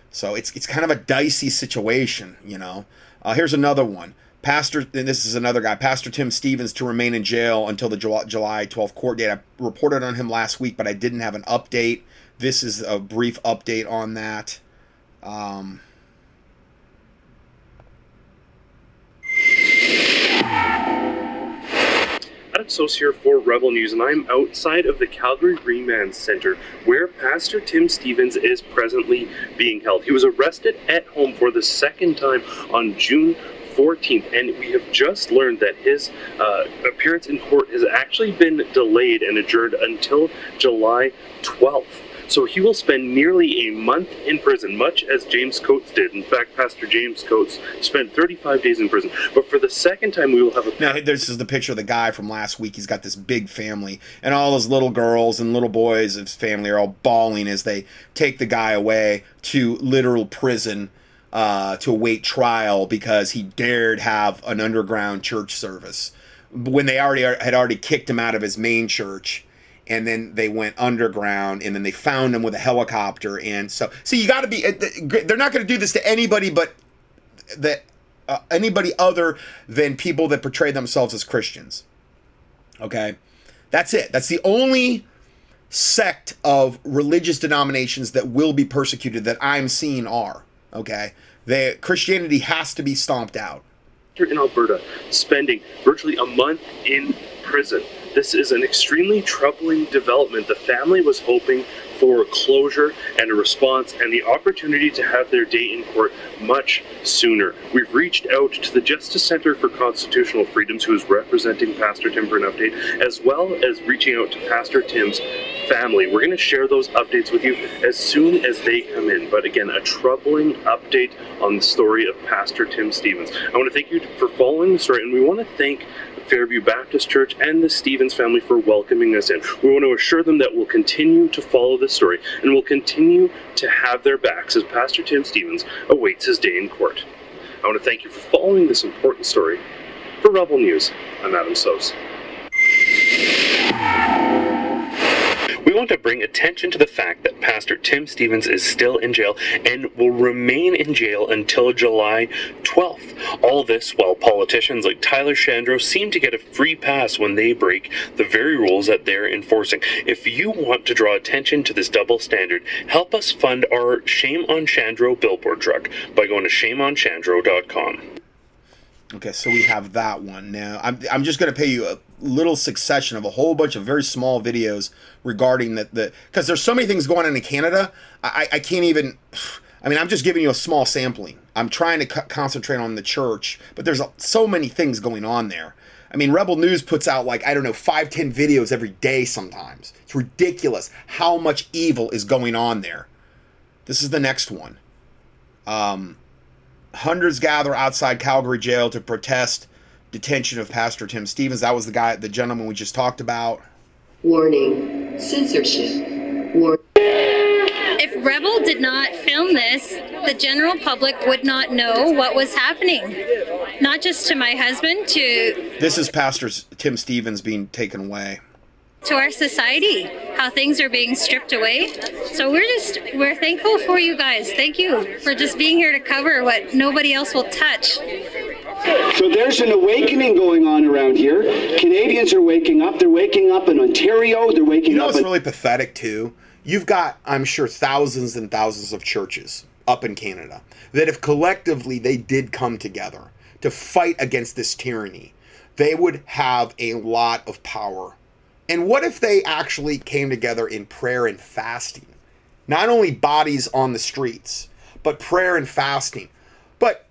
Speaker 1: So it's it's kind of a dicey situation, you know. Uh, here's another one. Pastor, and this is another guy, Pastor Tim Stevens, to remain in jail until the July 12th court date. I reported on him last week, but I didn't have an update. This is a brief update on that. Um,
Speaker 5: Adam here for Rebel News, and I'm outside of the Calgary Remand Center where Pastor Tim Stevens is presently being held. He was arrested at home for the second time on June 14th, and we have just learned that his uh, appearance in court has actually been delayed and adjourned until July 12th. So he will spend nearly a month in prison, much as James Coates did. In fact, Pastor James Coates spent 35 days in prison. But for the second time, we will have a.
Speaker 1: Now, this is the picture of the guy from last week. He's got this big family, and all his little girls and little boys of his family are all bawling as they take the guy away to literal prison uh, to await trial because he dared have an underground church service when they already had already kicked him out of his main church and then they went underground and then they found him with a helicopter and so so you got to be they're not going to do this to anybody but that uh, anybody other than people that portray themselves as Christians. Okay? That's it. That's the only sect of religious denominations that will be persecuted that I'm seeing are okay? The Christianity has to be stomped out.
Speaker 5: In Alberta spending virtually a month in prison This is an extremely troubling development. The family was hoping for closure and a response and the opportunity to have their day in court much sooner. We've reached out to the Justice Center for Constitutional Freedoms, who is representing Pastor Tim for an update, as well as reaching out to Pastor Tim's family. We're going to share those updates with you as soon as they come in. But again, a troubling update on the story of Pastor Tim Stevens. I want to thank you for following the story, and we want to thank Fairview Baptist Church and the Stevens family for welcoming us in. We want to assure them that we'll continue to follow this story and we'll continue to have their backs as Pastor Tim Stevens awaits his day in court. I want to thank you for following this important story. For Rebel News, I'm Adam Soos. We want to bring attention to the fact that Pastor Tim Stevens is still in jail and will remain in jail until July 12th. All this while politicians like Tyler Shandro seem to get a free pass when they break the very rules that they're enforcing. If you want to draw attention to this double standard, help us fund our Shame on Shandro billboard truck by going to shameonshandro.com.
Speaker 1: Okay, so we have that one now. I'm, I'm just going to pay you a little succession of a whole bunch of very small videos regarding that the because there's so many things going on in Canada. I, I can't even. I mean, I'm just giving you a small sampling. I'm trying to concentrate on the church, but there's a, so many things going on there. I mean, Rebel News puts out like I don't know five, ten videos every day. Sometimes it's ridiculous how much evil is going on there. This is the next one. Um, hundreds gather outside Calgary jail to protest detention of Pastor Tim Stevens. That was the guy, the gentleman we just talked about.
Speaker 6: Warning, censorship. War-
Speaker 7: If Rebel did not film this, the general public would not know what was happening. Not just to my husband, to
Speaker 1: This is Pastor Tim Stevens being taken away.
Speaker 7: To our society, how things are being stripped away. So we're just we're thankful for you guys. Thank you for just being here to cover what nobody else will touch.
Speaker 8: So there's an awakening going on around here. Canadians are waking up. They're waking up in Ontario. They're waking up.
Speaker 1: You know
Speaker 8: up.
Speaker 1: what's
Speaker 8: in-
Speaker 1: really pathetic too? You've got, I'm sure, thousands and thousands of churches up in Canada that if collectively they did come together to fight against this tyranny, they would have a lot of power. And what if they actually came together in prayer and fasting? Not only bodies on the streets, but prayer and fasting. But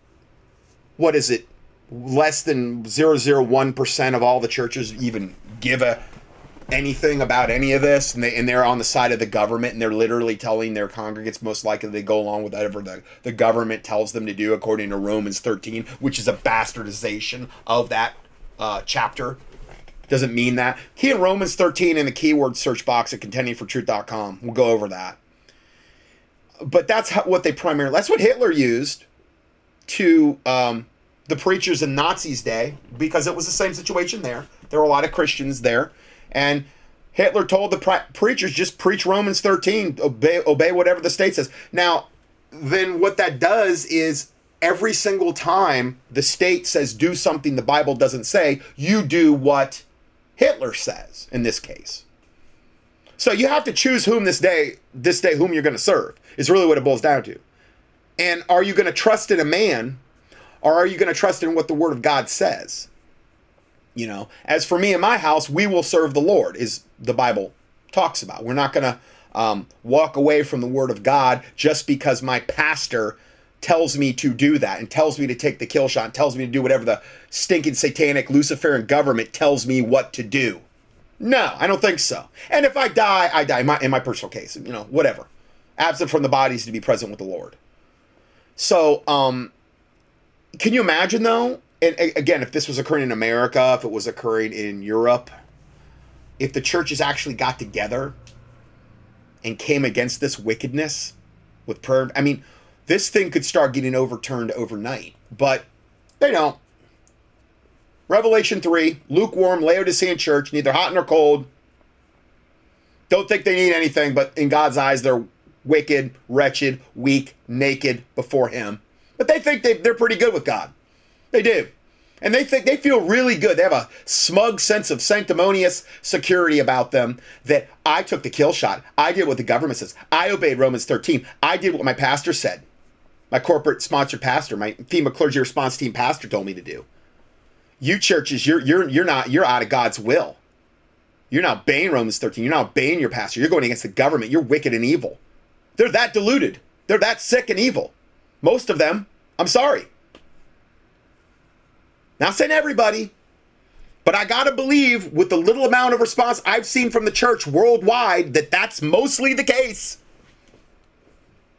Speaker 1: what is it? Less than 001% of all the churches even give a anything about any of this and, they, and they're on the side of the government and they're literally telling their congregants most likely they go along with whatever the, the government tells them to do according to romans 13 which is a bastardization of that uh, chapter doesn't mean that. Key in romans 13 in the keyword search box at contendingfortruth.com we'll go over that. But that's how, what they primarily that's what hitler used to um, the preachers in nazis day because it was the same situation there. There were a lot of christians there. And Hitler told the pre- preachers just preach Romans 13, obey obey whatever the state says. Now, then what that does is every single time the state says do something the Bible doesn't say, you do what Hitler says in this case. So you have to choose whom this day this day whom you're going to serve. Is really what it boils down to. And are you going to trust in a man or are you going to trust in what the word of God says? You know, as for me and my house, we will serve the Lord, is the Bible talks about. We're not going to um, walk away from the Word of God just because my pastor tells me to do that and tells me to take the kill shot and tells me to do whatever the stinking satanic Luciferian government tells me what to do. No, I don't think so. And if I die, I die. In my, in my personal case, you know, whatever. Absent from the bodies to be present with the Lord. So, um, can you imagine though? And again, if this was occurring in America, if it was occurring in Europe, if the churches actually got together and came against this wickedness with prayer, I mean, this thing could start getting overturned overnight, but they don't. Revelation 3, lukewarm Laodicean church, neither hot nor cold. Don't think they need anything, but in God's eyes, they're wicked, wretched, weak, naked before Him. But they think they, they're pretty good with God. They do. And they think they feel really good. They have a smug sense of sanctimonious security about them that I took the kill shot. I did what the government says. I obeyed Romans 13. I did what my pastor said. My corporate sponsored pastor, my FEMA clergy response team pastor told me to do. You churches, you're you're you're not you're out of God's will. You're not obeying Romans 13. You're not obeying your pastor. You're going against the government. You're wicked and evil. They're that deluded. They're that sick and evil. Most of them. I'm sorry. Not saying everybody, but I got to believe with the little amount of response I've seen from the church worldwide that that's mostly the case.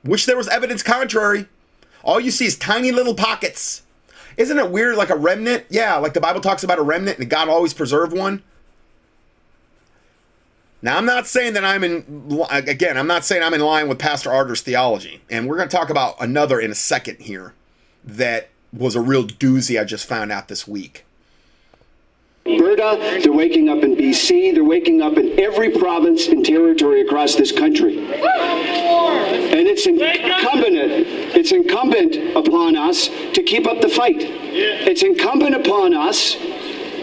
Speaker 1: Wish there was evidence contrary. All you see is tiny little pockets. Isn't it weird like a remnant? Yeah, like the Bible talks about a remnant and God always preserve one. Now, I'm not saying that I'm in, again, I'm not saying I'm in line with Pastor Artur's theology. And we're going to talk about another in a second here that was a real doozy I just found out this week.
Speaker 8: Alberta, they're waking up in BC, they're waking up in every province and territory across this country. And it's incumbent, it's incumbent upon us to keep up the fight. It's incumbent upon us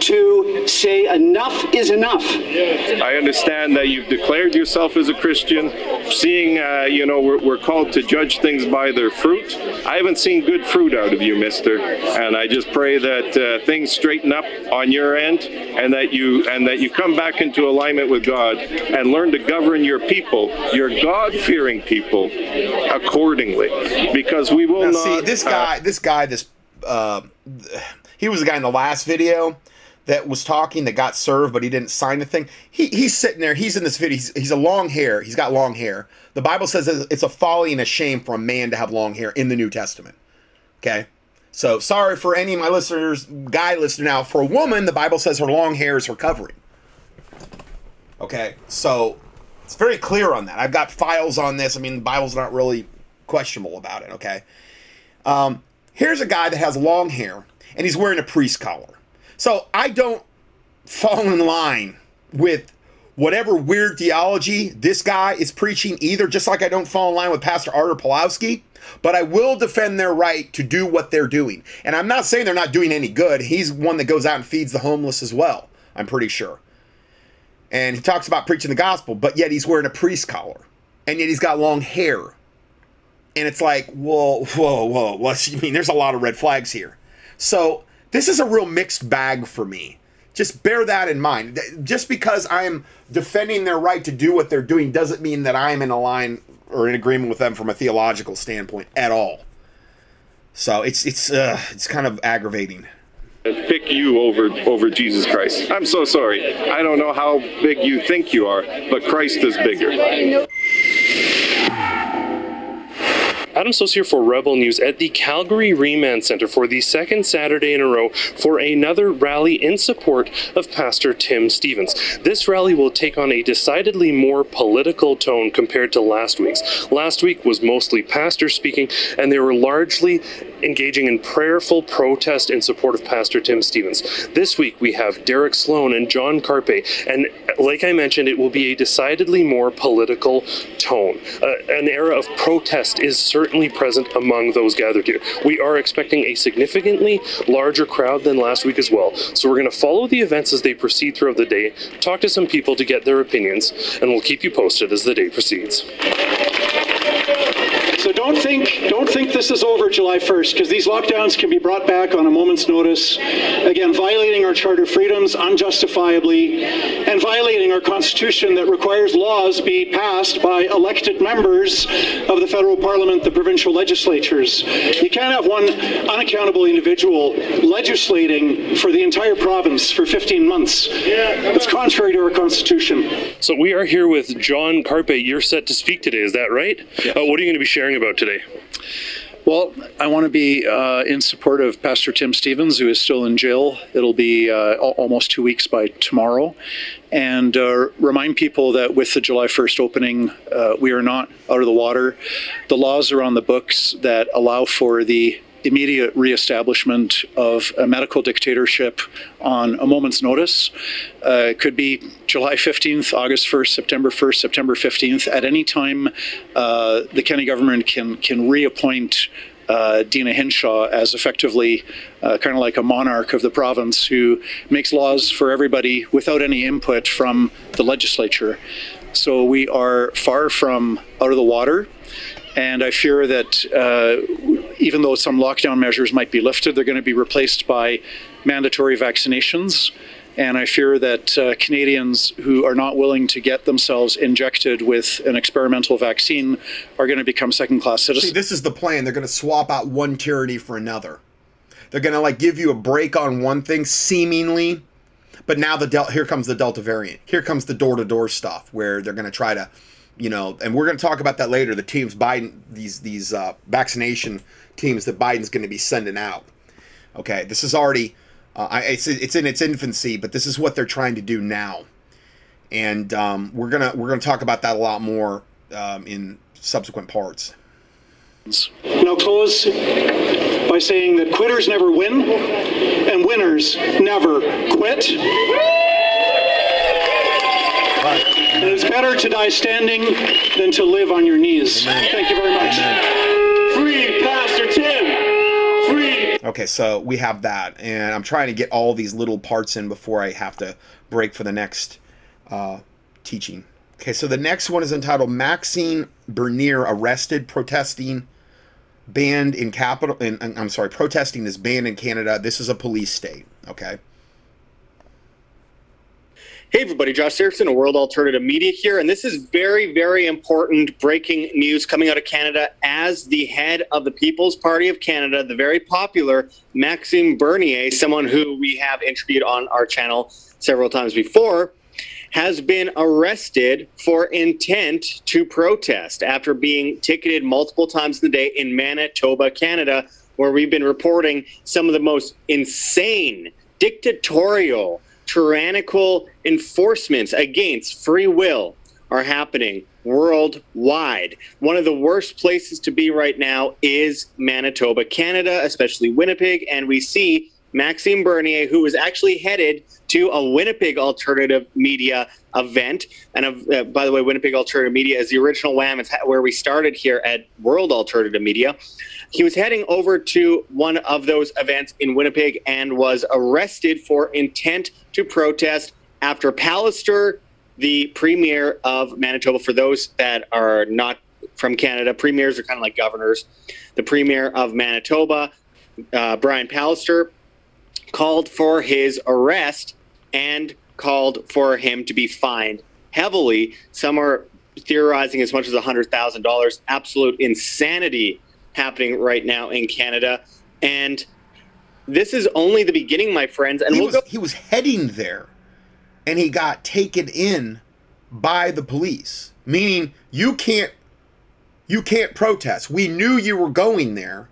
Speaker 8: to say enough is enough.
Speaker 2: I understand that you've declared yourself as a Christian. Seeing, uh, you know, we're, we're, called to judge things by their fruit. I haven't seen good fruit out of you, mister. And I just pray that uh, things straighten up on your end and that you and that you come back into alignment with God and learn to govern your people, your God-fearing people, accordingly. Because we will
Speaker 1: now,
Speaker 2: not.
Speaker 1: See, this guy, uh, this guy, this. Uh, he was the guy in the last video that was talking that got served, but he didn't sign the thing. He, he's sitting there. He's in this video. He's, he's a long hair. He's got long hair. The Bible says it's a folly and a shame for a man to have long hair in the New Testament. Okay. So sorry for any of my listeners, guy listening now. For a woman, the Bible says her long hair is her covering. Okay. So it's very clear on that. I've got files on this. I mean, the Bible's not really questionable about it. Okay. Um, here's a guy that has long hair and he's wearing a priest collar. So I don't fall in line with whatever weird theology this guy is preaching either, just like I don't fall in line with Pastor Artur Pawlowski, but I will defend their right to do what they're doing. And I'm not saying they're not doing any good. He's one that goes out and feeds the homeless as well, I'm pretty sure. And he talks about preaching the gospel, but yet he's wearing a priest collar. And yet he's got long hair. And it's like, whoa, whoa, whoa. What you mean? There's a lot of red flags here. So this is a real mixed bag for me. Just bear that in mind. Just because I'm defending their right to do what they're doing doesn't mean that I'm in a line or in agreement with them from a theological standpoint at all. So it's it's uh, it's kind of aggravating.
Speaker 2: Pick you over over Jesus Christ. I'm so sorry. I don't know how big you think you are, but Christ is bigger.
Speaker 5: Adam Soos here for Rebel News at the Calgary Remand Center for the second Saturday in a row for another rally in support of Pastor Tim Stevens. This rally will take on a decidedly more political tone compared to last week's. Last week was mostly pastors speaking, and they were largely engaging in prayerful protest in support of Pastor Tim Stevens. This week we have Derek Sloan and John Carpay, and like I mentioned, it will be a decidedly more political tone. Uh, an era of protest is certainly certainly present among those gathered here. We are expecting a significantly larger crowd than last week as well. So we're going to follow the events as they proceed throughout the day, talk to some people to get their opinions, and we'll keep you posted as the day proceeds.
Speaker 9: So don't think don't think this is over July 1st because these lockdowns can be brought back on a moment's notice. Again, violating our charter freedoms unjustifiably and violating our constitution that requires laws be passed by elected members of the federal parliament, the provincial legislatures. You can't have one unaccountable individual legislating for the entire province for 15 months. It's contrary to our constitution.
Speaker 5: So we are here with John Carpay. You're set to speak today, is that right? Yes. Uh, what are you going to be sharing about today?
Speaker 9: Well, I want to be uh, in support of Pastor Tim Stevens, who is still in jail. It'll be uh, almost two weeks by tomorrow. And uh, remind people that with the July 1st opening, uh, we are not out of the water. The laws are on the books that allow for the immediate reestablishment of a medical dictatorship on a moment's notice. Uh, it could be July 15th, August 1st, September 1st, September 15th. At any time, uh, the Kenney government can can reappoint uh, Deena Hinshaw as effectively uh, kind of like a monarch of the province who makes laws for everybody without any input from the legislature. So we are far from out of the water. And I fear that uh, even though some lockdown measures might be lifted, they're going to be replaced by mandatory vaccinations. And I fear that uh, Canadians who are not willing to get themselves injected with an experimental vaccine are going to become second class citizens.
Speaker 1: See, this is the plan. They're going to swap out one tyranny for another. They're going to like give you a break on one thing, seemingly, but now the del- here comes the Delta variant. Here comes the door to door stuff where they're going to try to, you know, and we're going to talk about that later. The teams Biden these these uh, vaccination teams that Biden's going to be sending out. Okay, this is already uh, I, it's it's in its infancy, but this is what they're trying to do now, and um, we're gonna we're gonna talk about that a lot more um, in subsequent parts.
Speaker 8: And I'll close by saying that quitters never win, and winners never quit. And it's better to die standing than to live on your knees. Thank you very much. Free Pastor Tim! Free!
Speaker 1: Okay, so we have that, and I'm trying to get all these little parts in before I have to break for the next uh, teaching. Okay, so the next one is entitled Maxime Bernier arrested protesting banned in capital. In, I'm sorry, protesting is banned in Canada. This is a police state. Okay.
Speaker 10: Hey everybody, Josh Sigurdson of World Alternative Media here, and this is very, very important breaking news coming out of Canada as the head of the People's Party of Canada, the very popular Maxime Bernier, someone who we have interviewed on our channel several times before, has been arrested for intent to protest after being ticketed multiple times in the day in Manitoba, Canada, where we've been reporting some of the most insane, dictatorial, tyrannical enforcements against free will are happening worldwide. One of the worst places to be right now is Manitoba, Canada, especially Winnipeg. And we see Maxime Bernier, who was actually headed to a Winnipeg Alternative Media event. And uh, by the way, Winnipeg Alternative Media is the original WAM. It's where we started here at World Alternative Media. He was heading over to one of those events in Winnipeg and was arrested for intent to protest after Pallister, the premier of Manitoba, for those that are not from Canada, premiers are kind of like governors. The premier of Manitoba, uh, Brian Pallister, called for his arrest and called for him to be fined heavily. Some are theorizing as much as $100,000. Absolute insanity happening right now in Canada. And this is only the beginning, my friends. And
Speaker 1: he,
Speaker 10: we'll
Speaker 1: was,
Speaker 10: go-
Speaker 1: he was heading there and he got taken in by the police, meaning you can't you can't protest. We knew you were going there,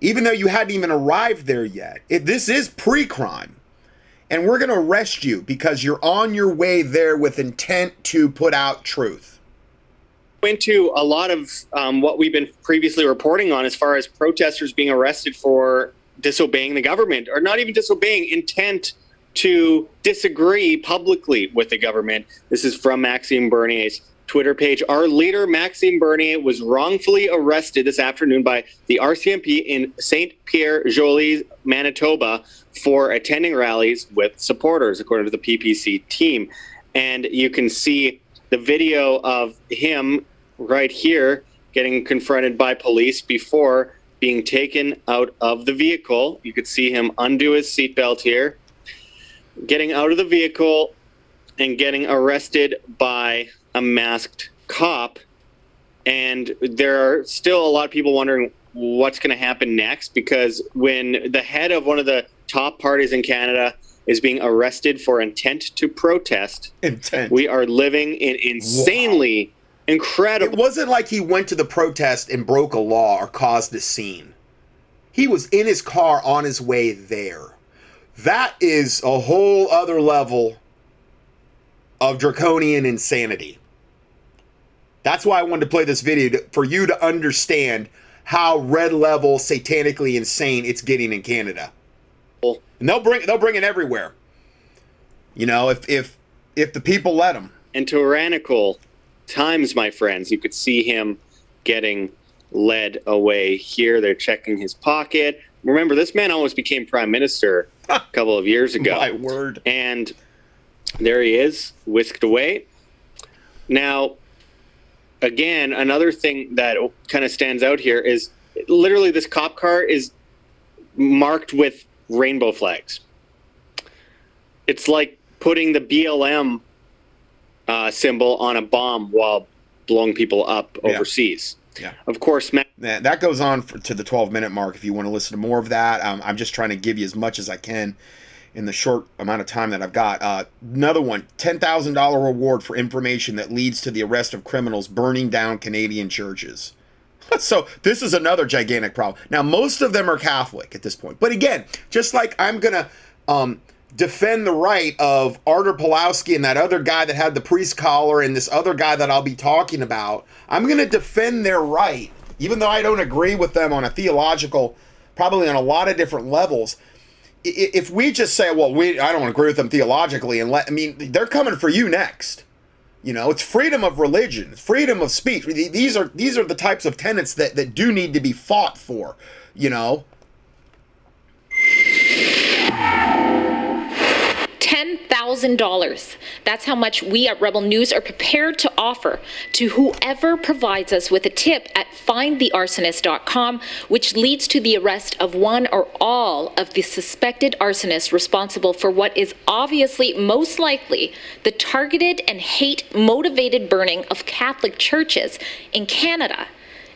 Speaker 1: even though you hadn't even arrived there yet. It, this is pre-crime, and we're going to arrest you because you're on your way there with intent to put out truth.
Speaker 10: Into a lot of um, what we've been previously reporting on as far as protesters being arrested for disobeying the government or not even disobeying intent to disagree publicly with the government. This is from Maxime Bernier's Twitter page. Our leader, Maxime Bernier, was wrongfully arrested this afternoon by the RCMP in St. Pierre Jolys, Manitoba, for attending rallies with supporters, according to the PPC team. And you can see the video of him right here getting confronted by police before being taken out of the vehicle. You could see him undo his seatbelt here, getting out of the vehicle and getting arrested by a masked cop. And there are still a lot of people wondering what's going to happen next because when the head of one of the top parties in Canada is being arrested for intent to protest,
Speaker 1: Intent.
Speaker 10: we are living in insanely incredible.
Speaker 1: It wasn't like he went to the protest and broke a law or caused a scene. He was in his car on his way there. That is a whole other level of draconian insanity. That's why I wanted to play this video to, for you to understand how red level satanically insane it's getting in Canada. And they'll bring they'll bring it everywhere. You know, if if if the people let them.
Speaker 10: and tyrannical times, my friends. You could see him getting led away here. They're checking his pocket. Remember, this man almost became prime minister a couple of years ago.
Speaker 1: My word.
Speaker 10: And there he is, whisked away. Now, again, another thing that kind of stands out here is literally this cop car is marked with rainbow flags. It's like putting the BLM uh, symbol on a bomb while blowing people up overseas.
Speaker 1: Yeah.
Speaker 10: Of course, Matt.
Speaker 1: That, goes on for, to the 12 minute mark if you want to listen to more of that. Um, I'm just trying to give you as much as I can in the short amount of time that I've got. Uh, another one $10,000 reward for information that leads to the arrest of criminals burning down Canadian churches. So this is another gigantic problem. Now most of them are Catholic at this point, but again, just like I'm gonna um, defend the right of Artur Pawlowski and that other guy that had the priest collar and this other guy that I'll be talking about, I'm gonna defend their right, even though I don't agree with them on a theological, probably on a lot of different levels. If we just say, well, we I don't agree with them theologically, and let I mean they're coming for you next. You know, it's freedom of religion, freedom of speech. These are these are the types of tenets that that do need to be fought for. You know,
Speaker 11: $10,000. That's how much we at Rebel News are prepared to offer to whoever provides us with a tip at findthearsonist.com, which leads to the arrest of one or all of the suspected arsonists responsible for what is obviously most likely the targeted and hate motivated burning of Catholic churches in Canada.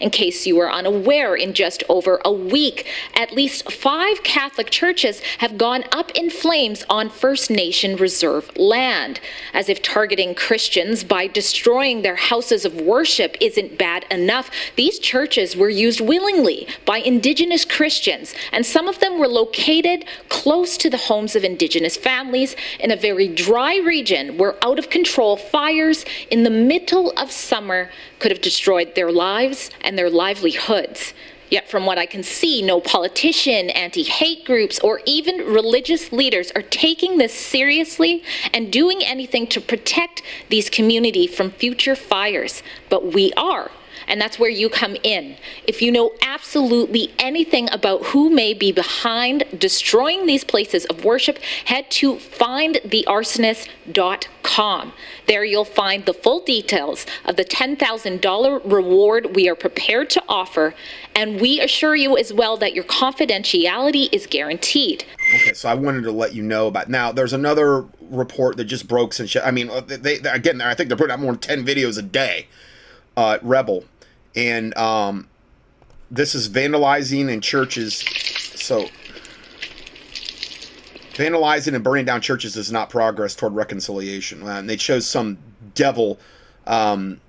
Speaker 11: In case you are unaware, in just over a week, at least five Catholic churches have gone up in flames on First Nation reserve land. As if targeting Christians by destroying their houses of worship isn't bad enough, these churches were used willingly by Indigenous Christians, and some of them were located close to the homes of Indigenous families in a very dry region where out of control fires in the middle of summer could have destroyed their lives and their livelihoods. Yet, from what I can see, no politician, anti hate groups, or even religious leaders are taking this seriously and doing anything to protect these communities from future fires. But we are. And that's where you come in. If you know absolutely anything about who may be behind destroying these places of worship, head to findthearsonist.com. There you'll find the full details of the $10,000 reward we are prepared to offer, and we assure you as well that your confidentiality is guaranteed.
Speaker 1: Okay, so I wanted to let you know about. Now, there's another report that just broke since. I mean, they, they again, I think they're putting out more than ten videos a day. Uh, Rebel, and um, this is vandalizing in churches. So, vandalizing and burning down churches is not progress toward reconciliation. Uh, And they show some devil um,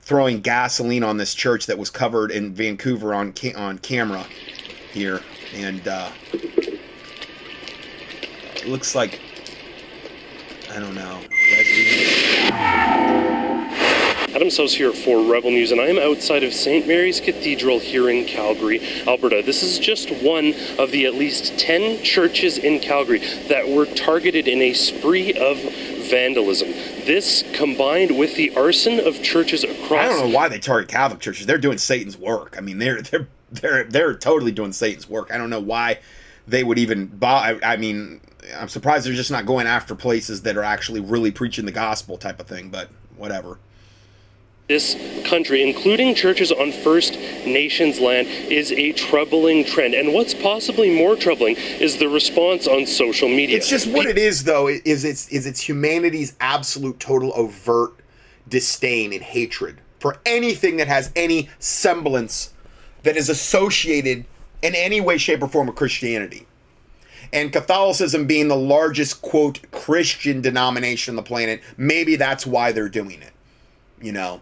Speaker 1: throwing gasoline on this church that was covered in Vancouver on ca- on camera here, and. Uh, looks like I don't know.
Speaker 5: Adam Soos here for Rebel News, and I'm outside of St. Mary's Cathedral here in Calgary, Alberta. This is just one of the at least 10 churches in Calgary that were targeted in a spree of vandalism. This combined with the arson of churches across
Speaker 1: I don't know why they target Catholic churches. They're doing Satan's work. I mean, they're they're they're they're totally doing Satan's work. I don't know why they would even buy. I, I mean, I'm surprised they're just not going after places that are actually really preaching the gospel type of thing. But whatever.
Speaker 5: This country, including churches on First Nations land, is a troubling trend. And what's possibly more troubling is the response on social media.
Speaker 1: It's just what it is, though. Is it's is it's humanity's absolute total overt disdain and hatred for anything that has any semblance that is associated in any way, shape, or form with Christianity. And Catholicism being the largest quote Christian denomination on the planet, maybe that's why they're doing it. You know,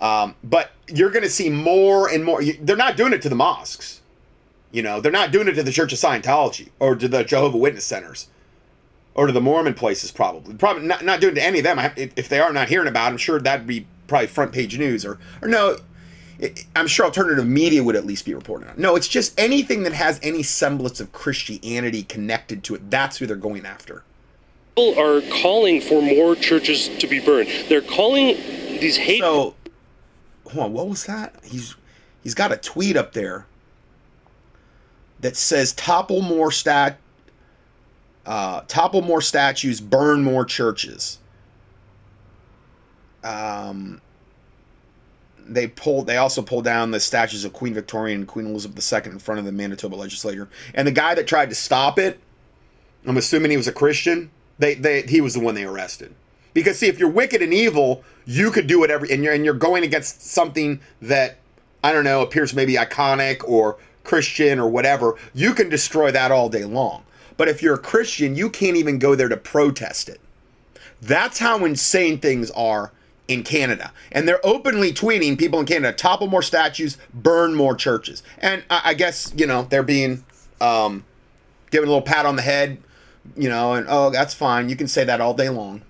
Speaker 1: um, but you're going to see more and more. They're not doing it to the mosques. You know, they're not doing it to the Church of Scientology or to the Jehovah Witness centers or to the Mormon places. Probably, probably not, not doing it to any of them. I, if, if they are not hearing about, it, I'm sure that'd be probably front page news or or no. I'm sure alternative media would at least be reporting on. No, it's just anything that has any semblance of Christianity connected to it. That's who they're going after.
Speaker 5: People are calling for more churches to be burned. They're calling these hate.
Speaker 1: So, hold on, what was that? He's he's got a tweet up there that says topple more stat uh, topple more statues, burn more churches. Um, they pulled. They also pulled down the statues of Queen Victoria and Queen Elizabeth II in front of the Manitoba legislature. And the guy that tried to stop it, I'm assuming he was a Christian. They, they, he was the one they arrested. Because see, if you're wicked and evil, you could do whatever, and you're and you're going against something that I don't know appears maybe iconic or Christian or whatever. You can destroy that all day long. But if you're a Christian, you can't even go there to protest it. That's how insane things are in Canada. And they're openly tweeting people in Canada topple more statues, burn more churches. And I, I guess, you know, they're being um, given a little pat on the head, you know, and oh, that's fine. You can say that all day long.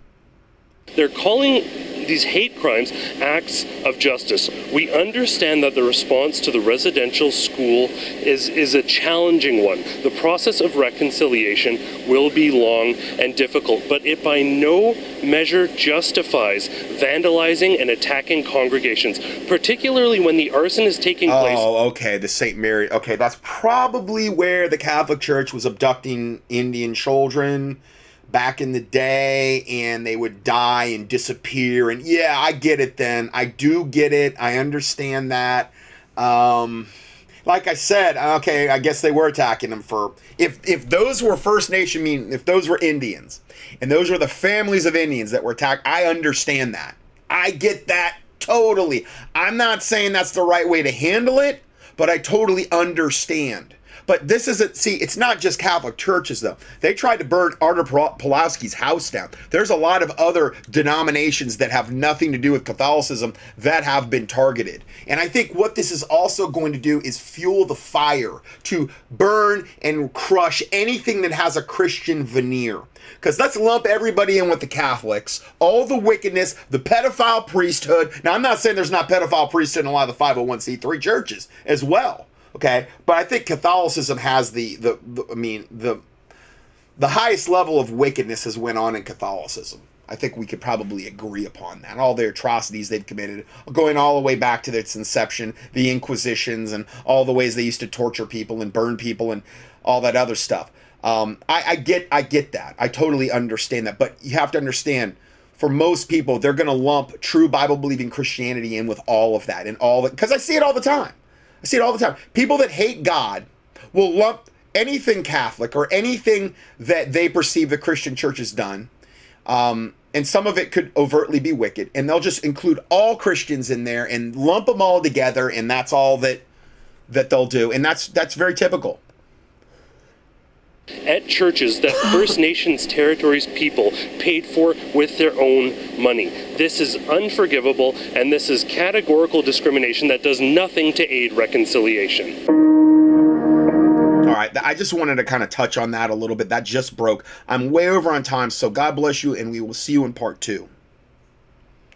Speaker 5: They're calling these hate crimes acts of justice. We understand that the response to the residential school is, is a challenging one. The process of reconciliation will be long and difficult, but it by no measure justifies vandalizing and attacking congregations, particularly when the arson is taking place.
Speaker 1: Oh, okay, the St. Mary. Okay, that's probably where the Catholic Church was abducting Indian children back in the day and they would die and disappear. And yeah i get it then. I do get it. I understand that. Um like i said okay i guess they were attacking them for if if those were first nation mean if those were indians and those were the families of indians that were attacked i understand that. I get that totally. I'm not saying that's the right way to handle it but i totally understand but this isn't, see, it's not just Catholic churches, though. They tried to burn Artur Pawlowski's house down. There's a lot of other denominations that have nothing to do with Catholicism that have been targeted. And I think what this is also going to do is fuel the fire to burn and crush anything that has a Christian veneer. Because let's lump everybody in with the Catholics, all the wickedness, the pedophile priesthood. Now, I'm not saying there's not pedophile priesthood in a lot of the 501c3 churches as well. Okay, but I think Catholicism has the, the, the I mean the the highest level of wickedness has went on in Catholicism. I think we could probably agree upon that. All the atrocities they've committed, going all the way back to its inception, the Inquisitions, and all the ways they used to torture people and burn people and all that other stuff. Um, I, I get, I get that. I totally understand that. But you have to understand, for most people, they're going to lump true Bible believing Christianity in with all of that and all that because I see it all the time. I see it all the time. People that hate God will lump anything Catholic or anything that they perceive the Christian church has done. Um, and some of it could overtly be wicked, and they'll just include all Christians in there and lump them all together, and that's all that that they'll do, and that's that's very typical
Speaker 5: at churches that First Nations territories people paid for with their own money. This is unforgivable, and this is categorical discrimination that does nothing to aid reconciliation.
Speaker 1: All right, I just wanted to kind of touch on that a little bit. That just broke. I'm way over on time, so God bless you, and we will see you in part two.